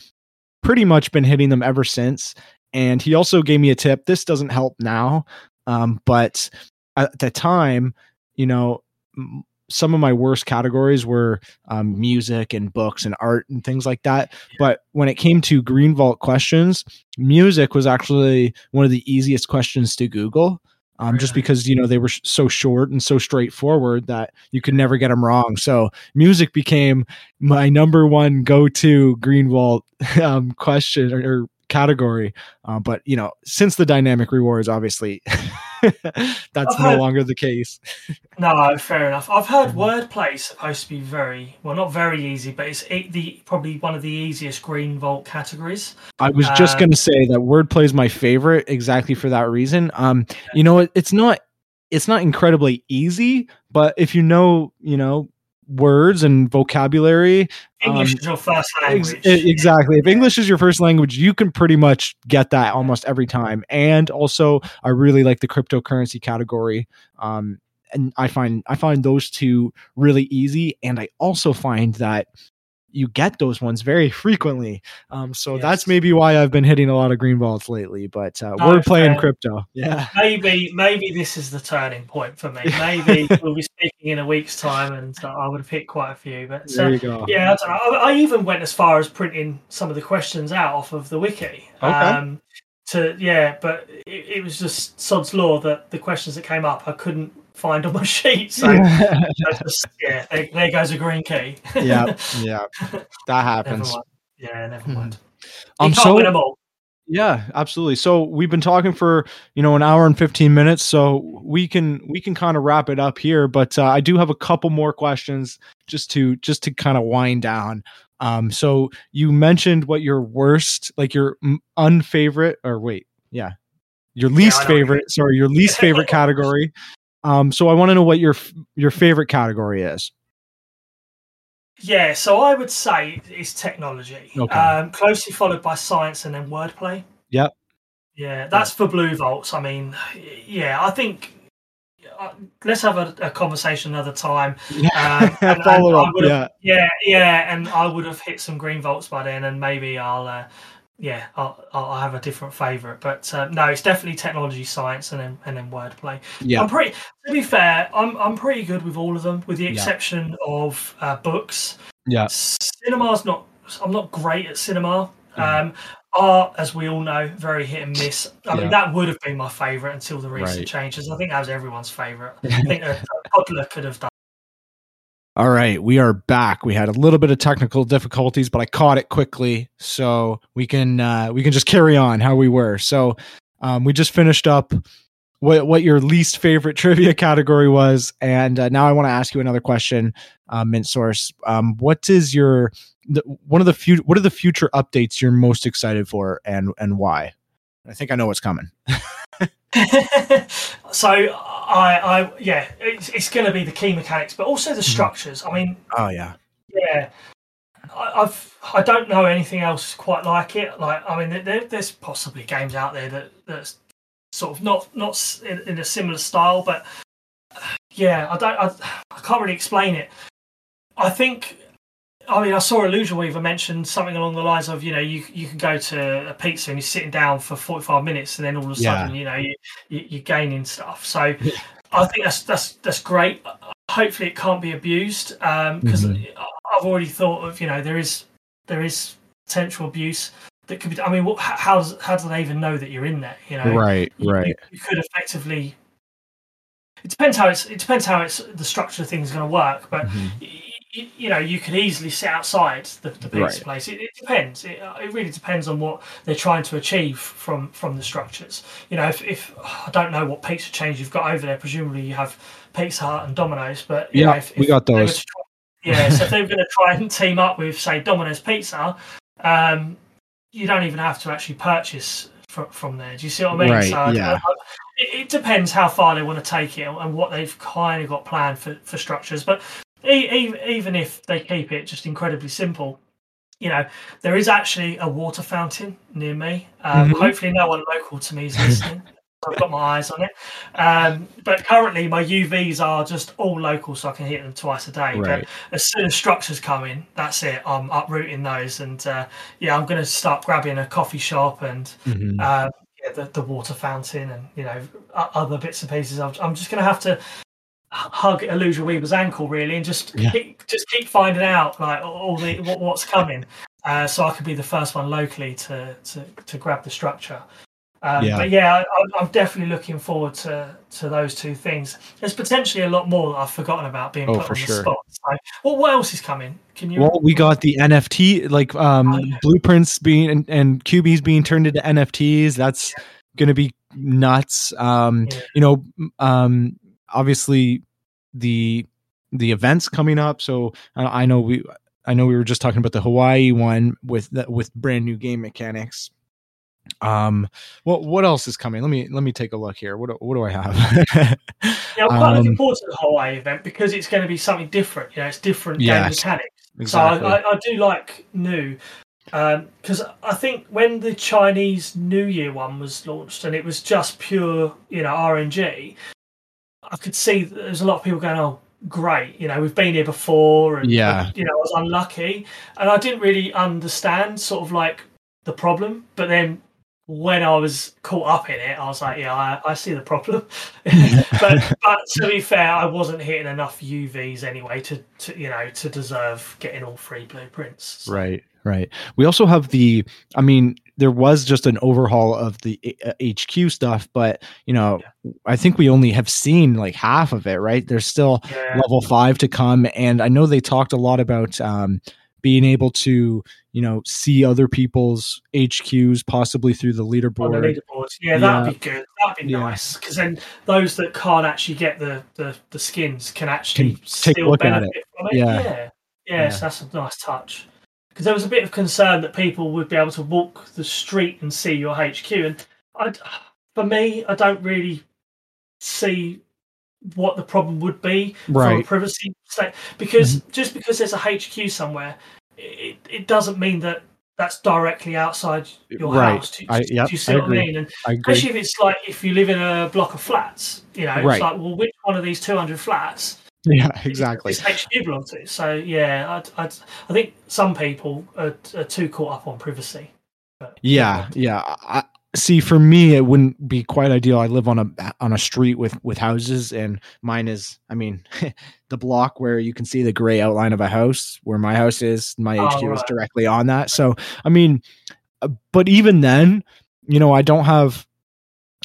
pretty much been hitting them ever since. And he also gave me a tip. This doesn't help now um but at the time you know m- some of my worst categories were um, music and books and art and things like that. But when it came to Green Vault questions, music was actually one of the easiest questions to Google. Um, just because you know they were sh- so short and so straightforward that you could never get them wrong. So music became my number one go-to Green Vault um, question or, or category. Uh, but you know, since the dynamic rewards, obviously, that's I've no heard- longer the case. No, fair enough. I've heard wordplay is supposed to be very well, not very easy, but it's e- the probably one of the easiest green vault categories. I was just Uh, going to say that wordplay is my favorite exactly for that reason. Um, you know, it, it's not it's not incredibly easy, but if you know, you know, words and vocabulary, English Um, is your first language. e- exactly. If English is your first language, you can pretty much get that almost every time. And also, I really like the cryptocurrency category. Um, and I find I find those two really easy, and I also find that you get those ones very frequently. Um, so that's maybe why I've been hitting a lot of green vaults lately. But uh, No, wordplay and fair. crypto, yeah, Maybe, maybe this is the turning point for me. Maybe we'll be speaking in a week's time, and uh, I would have hit quite a few. But there uh, you go. yeah, I, don't know. I, I even went as far as printing some of the questions out off of the wiki. Okay. Um, to yeah, but it, it was just sod's law that the questions that came up I couldn't find on my sheet. So just, yeah, there, there goes a green key. yeah, yeah, that never happens. mind. Yeah, never Hmm. mind. Um, you can't so win them all. Yeah, absolutely. So we've been talking for you know an hour and fifteen minutes, so we can we can kind of wrap it up here. But uh, I do have a couple more questions just to just to kind of wind down. Um, so you mentioned what your worst, like your unfavorite, or wait, yeah, your least I know what you favorite. Sorry, your least favorite category. Um, so I want to know what your your favorite category is. Yeah, so I would say it's technology. Okay. Um, closely followed by science and then wordplay. Yep. Yeah, that's for blue Vaults. I mean, yeah, I think uh, let's have a, a conversation another time. Um, and- Follow and up. Yeah. yeah, yeah, and I would have hit some green vaults by then, and maybe I'll, uh, yeah, I'll, I'll have a different favorite. But uh, no, it's definitely technology, science, and then and then wordplay. Yeah. I'm pretty. To be fair, I'm I'm pretty good with all of them, with the Yeah. exception of uh, books. Yeah. Cinema's not. I'm not great at cinema. Mm-hmm. Um, art, as we all know, very hit and miss. I Yeah. mean, that would have been my favourite until the recent Right. changes. I think that was everyone's favourite. I think a Toddler could have done. All right, we are back. We had a little bit of technical difficulties, but I caught it quickly, so we can uh, we can just carry on how we were. So um, we just finished up what what your least favorite trivia category was, and uh, now I want to ask you another question, uh, MintSource. Um, what is your the, one of the few what are the future updates you're most excited for, and and why? I think I know what's coming. so I, I, yeah, it's, it's going to be the key mechanics, but also the hmm. structures. I mean, Oh yeah, yeah, I, I've I don't know anything else quite like it. Like, I mean, there, there's possibly games out there that that's sort of not not in, in a similar style, but yeah, I don't, I, I can't really explain it. I think. I mean, I saw Illusion Weaver mention something along the lines of, you know, you you can go to a pizza and you're sitting down for 45 minutes, and then all of a Yeah. sudden, you know, you, you, you're gaining stuff. So, I think that's that's that's great. Hopefully, it can't be abused because Mhm. I've already thought of, you know, there is there is potential abuse that could be. I mean, what, how how does how do they even know that you're in there? You know, right, you, right. You, could effectively. It depends how it's. It depends how it's the structure of things going to work, but Mhm. You know you could easily sit outside the, the pizza Right. place. It, it depends. It, uh, it really depends on what they're trying to achieve from from the structures. You know, if, if I don't know what pizza chains you've got over there, presumably you have Pizza Hut and Domino's, but you Yeah, know, if, we got those. try- yeah, so if they were going to try and team up with say Domino's Pizza, um, you don't even have to actually purchase from, from there. Do you see what I mean? Right, So yeah. I- it, it depends how far they want to take it and what they've kind of got planned for, for structures. But even if they keep it just incredibly simple, you know, there is actually a water fountain near me. Um, Mhm. Hopefully, no one local to me is listening. I've got my eyes on it. Um, but currently, my UVs are just all local, so I can hit them twice a day. Right. But as soon as structures come in, that's it. I'm uprooting those, and uh, yeah, I'm going to start grabbing a coffee shop and Mhm. um, yeah, the, the water fountain and you know other bits and pieces. I'm, I'm just going to have to hug Illusion Weaver's ankle really, and just Yeah. keep, just keep finding out like all the what, what's coming, uh, so I could be the first one locally to to, to grab the structure. Um, Yeah. But yeah, I, I'm- I'm definitely looking forward to to those two things. There's potentially a lot more that I've forgotten about being Oh, put on sure. the spot. So, well, what else is coming? Can you? Well, we got the NFT, like um, Oh, yeah. blueprints being and, and QBs being turned into NFTs. That's going to be nuts. Um, Yeah. You know, um, obviously the the events coming up. So uh, I know we, I know we were just talking about the Hawaii one with the, with brand new game mechanics. Um, what what else is coming? Let me let me take a look here. What do- what do I have? Yeah, I'm quite Um, looking forward to the Hawaii event because it's going to be something different. You know, it's different game mechanics. exactly. So I, I, I do like new Um because I think when the Chinese New Year one was launched and it was just pure, you know, RNG, I could see there's a lot of people going, "Oh, great! You know, we've been here before, and Yeah. you know, I was unlucky," and I didn't really understand sort of like the problem, but then. When I was caught up in it, I was like, "Yeah, I, I see the problem." but but to be fair, I wasn't hitting enough UVs anyway to, to you know to deserve getting all three blueprints. So, Right, right. We also have the. I mean, there was just an overhaul of the uh, HQ stuff, but you know, I think we only have seen like half of it. Right? There's still Yeah, level five to come, and I know they talked a lot about um, being able to, you know, see other people's HQs possibly through the on the leaderboard. leaderboards. Yeah, that'd be good. That'd be Yeah. nice because then those that can't actually get the the, the skins can actually Can take a look at it. from it. Yeah. yeah, Yeah. Yes, that's a nice touch. Because there was a bit of concern that people would be able to walk the street and see your HQ, and I, for me, I don't really see what the problem would be from a privacy state. Because mm-hmm. just because there's a HQ somewhere, it, it doesn't mean that that's directly outside your Right. house. Do, I- do yep, you see I what agree. I mean? And I especially if it's like if you live in a block of flats, you know, Right. it's like, well, which one of these 200 flats Yeah, exactly. HQ belong to? So yeah, I'd, I'd, I think some people are, are too caught up on privacy. But, Yeah, yeah. I, see, for me, it wouldn't be quite ideal. I live on a on a street with with houses, and mine is. I mean, the block where you can see the gray outline of a house, where my house is. My Oh, HQ is directly on that. So, I mean, uh, but even then, you know, I don't have.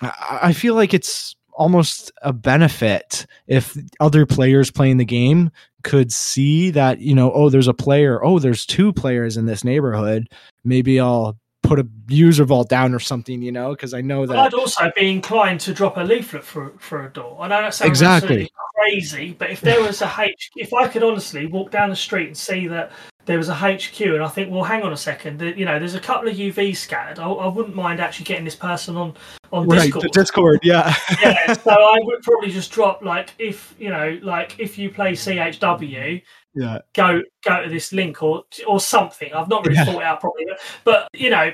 I, I feel like it's almost a benefit if other players playing the game could see that you know oh there's a player oh there's two players in this neighborhood maybe i'll put a user vault down or something you know because i know that I'd also be inclined to drop a leaflet for for a door. I know that sounds Exactly. crazy, but if there was a H, if I could honestly walk down the street and see that there was a HQ, and I think, well, hang on a second, you know, there's a couple of UVs scattered. I, I wouldn't mind actually getting this person on on right Discord. discord yeah yeah, so I would probably just drop like if you know, like if you play CHW, yeah go go to this link or or something. I've not really Yeah. thought it out properly, but, but you know,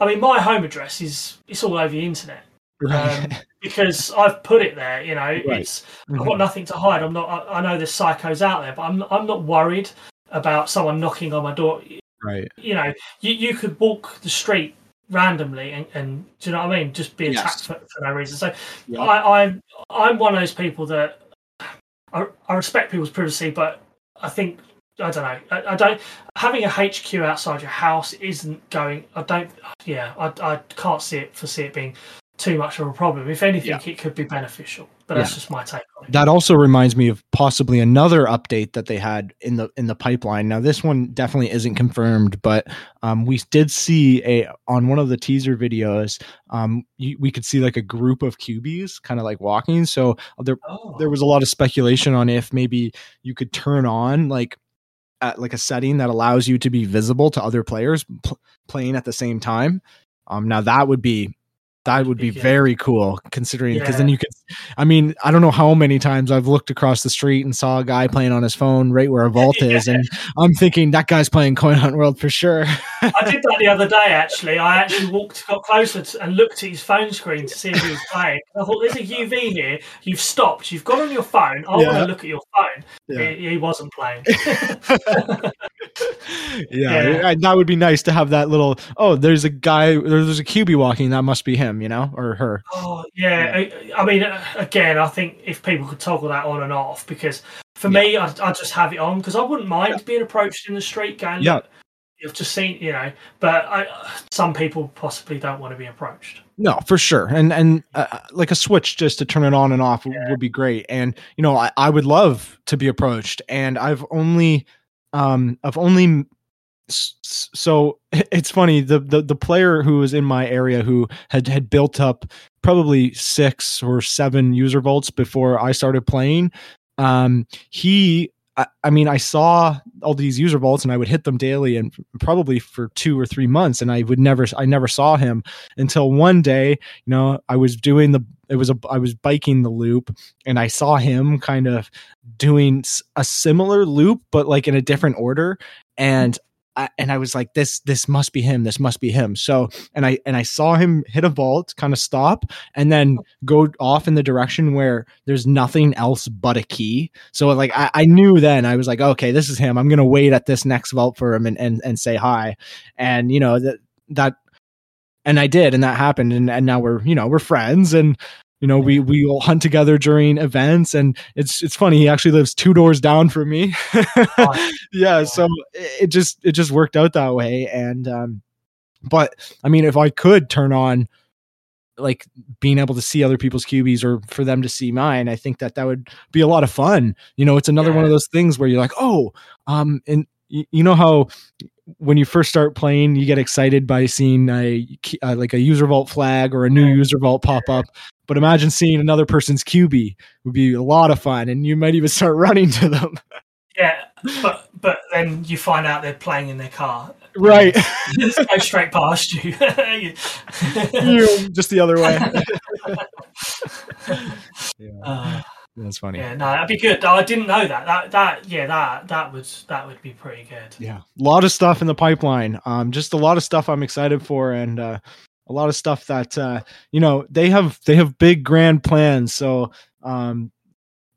I mean, my home address is it's all over the internet um, because I've put it there. You know, it's I've Mhm. got nothing to hide. I'm not. I, I know there's psychos out there, but I'm I'm not worried about someone knocking on my door. right You know, you you could walk the street randomly and, and do you know what I mean? Just be Yes. attacked for, for no reason. So Yeah. I, I'm I'm one of those people that I, I respect people's privacy, but I think I don't know. I, I don't having a HQ outside your house isn't going. I don't. Yeah, I, I can't see it foresee it being too much of a problem. If anything, Yeah. it could be beneficial. But that's just my take on it. that also reminds me of possibly another update that they had in the in the pipeline now this one definitely isn't confirmed but um, we did see a on one of the teaser videos um, you, we could see like a group of cubies kind of like walking so there oh, there was a lot of speculation on if maybe you could turn on like at like a setting that allows you to be visible to other players pl- playing at the same time um now that would be that would be very cool considering because then you could i mean i don't know how many times i've looked across the street and saw a guy playing on his phone right where a vault is and i'm thinking that guy's playing coin hunt world for sure I did that the other day. Actually, I actually walked, got closer to, and looked at his phone screen to see if he was playing. I thought, "There's a UV here. You've stopped. You've gone on your phone. I want to look at your phone." Yeah. He, he wasn't playing. yeah, Yeah. that would be nice to have that little oh there's a guy there's a QB walking that must be him you know or her Oh yeah, I, I mean, uh, again, I think if people could toggle that on and off, because for me, I, I just have it on because I wouldn't mind being approached in the street going, Yeah. You've just seen, you know." But I, some people possibly don't want to be approached. No, for sure, and and uh, like a switch just to turn it on and off would be great. And you know, I, I would love to be approached, and I've only, um, I've only, so it's funny the the the player who was in my area who had had built up probably six or seven user vaults before I started playing. Um, he. I, I mean, I saw all these user vaults and I would hit them daily and probably for two or three months, and I would never, I never saw him until one day you know i was doing the it was a i was biking the loop and i saw him kind of doing a similar loop but like in a different order and I, and I was like, this, this must be him. This must be him. So, and I, and I saw him hit a vault, kind of stop, and then go off in the direction where there's nothing else but a key. So, like, I, I knew then I was like, okay, this is him. I'm gonna wait at this next vault for him and and, and say hi. And you know that that and I did, and that happened, and, and now we're you know we're friends, and you know we we will hunt together during events, and it's it's funny. He actually lives two doors down from me. yeah, so it just it just worked out that way, and um, but I mean, if I could turn on like being able to see other people's QBs or for them to see mine, I think that that would be a lot of fun. You know, it's another one of those things where you're like, oh, um, and y- you know how when you first start playing, you get excited by seeing a key- uh, like a user vault flag or a new user vault pop up. But imagine seeing another person's QB would be a lot of fun, and you might even start running to them. Yeah, but but then you find out they're playing in their car. right, Just go straight past you. You, just the other way. yeah. Uh, Yeah. That's funny. Yeah, no, that'd be good. I didn't know that. That that yeah, that that would that would be pretty good. Yeah, a lot of stuff in the pipeline. Um, just a lot of stuff I'm excited for, and uh, a lot of stuff that uh, you know they have they have big grand plans. So um,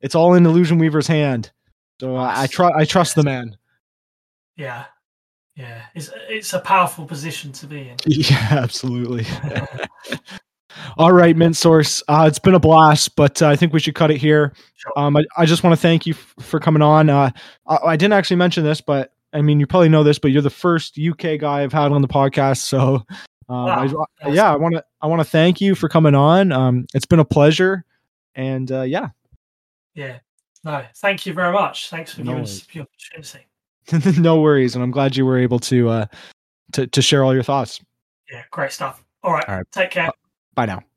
it's all in Illusion Weaver's hand. So uh, I try I trust the man. Yeah, yeah, it's it's a powerful position to be in. Yeah, absolutely. All right, MintSource. Uh, it's been a blast, but uh, I think we should cut it here. Sure. Um, I, I just want to thank you f- for coming on. Uh, I, I didn't actually mention this, but I mean, you probably know this, but you're the first UK guy I've had on the podcast. So, um, Wow, I, yeah, I want to I want to thank you for coming on. Um, it's been a pleasure, and uh, yeah, Yeah. No, thank you very much. Thanks for No giving us the opportunity. no worries, and I'm glad you were able to uh, to to share all your thoughts. Yeah, great stuff. All right, All right. take care. Bye now.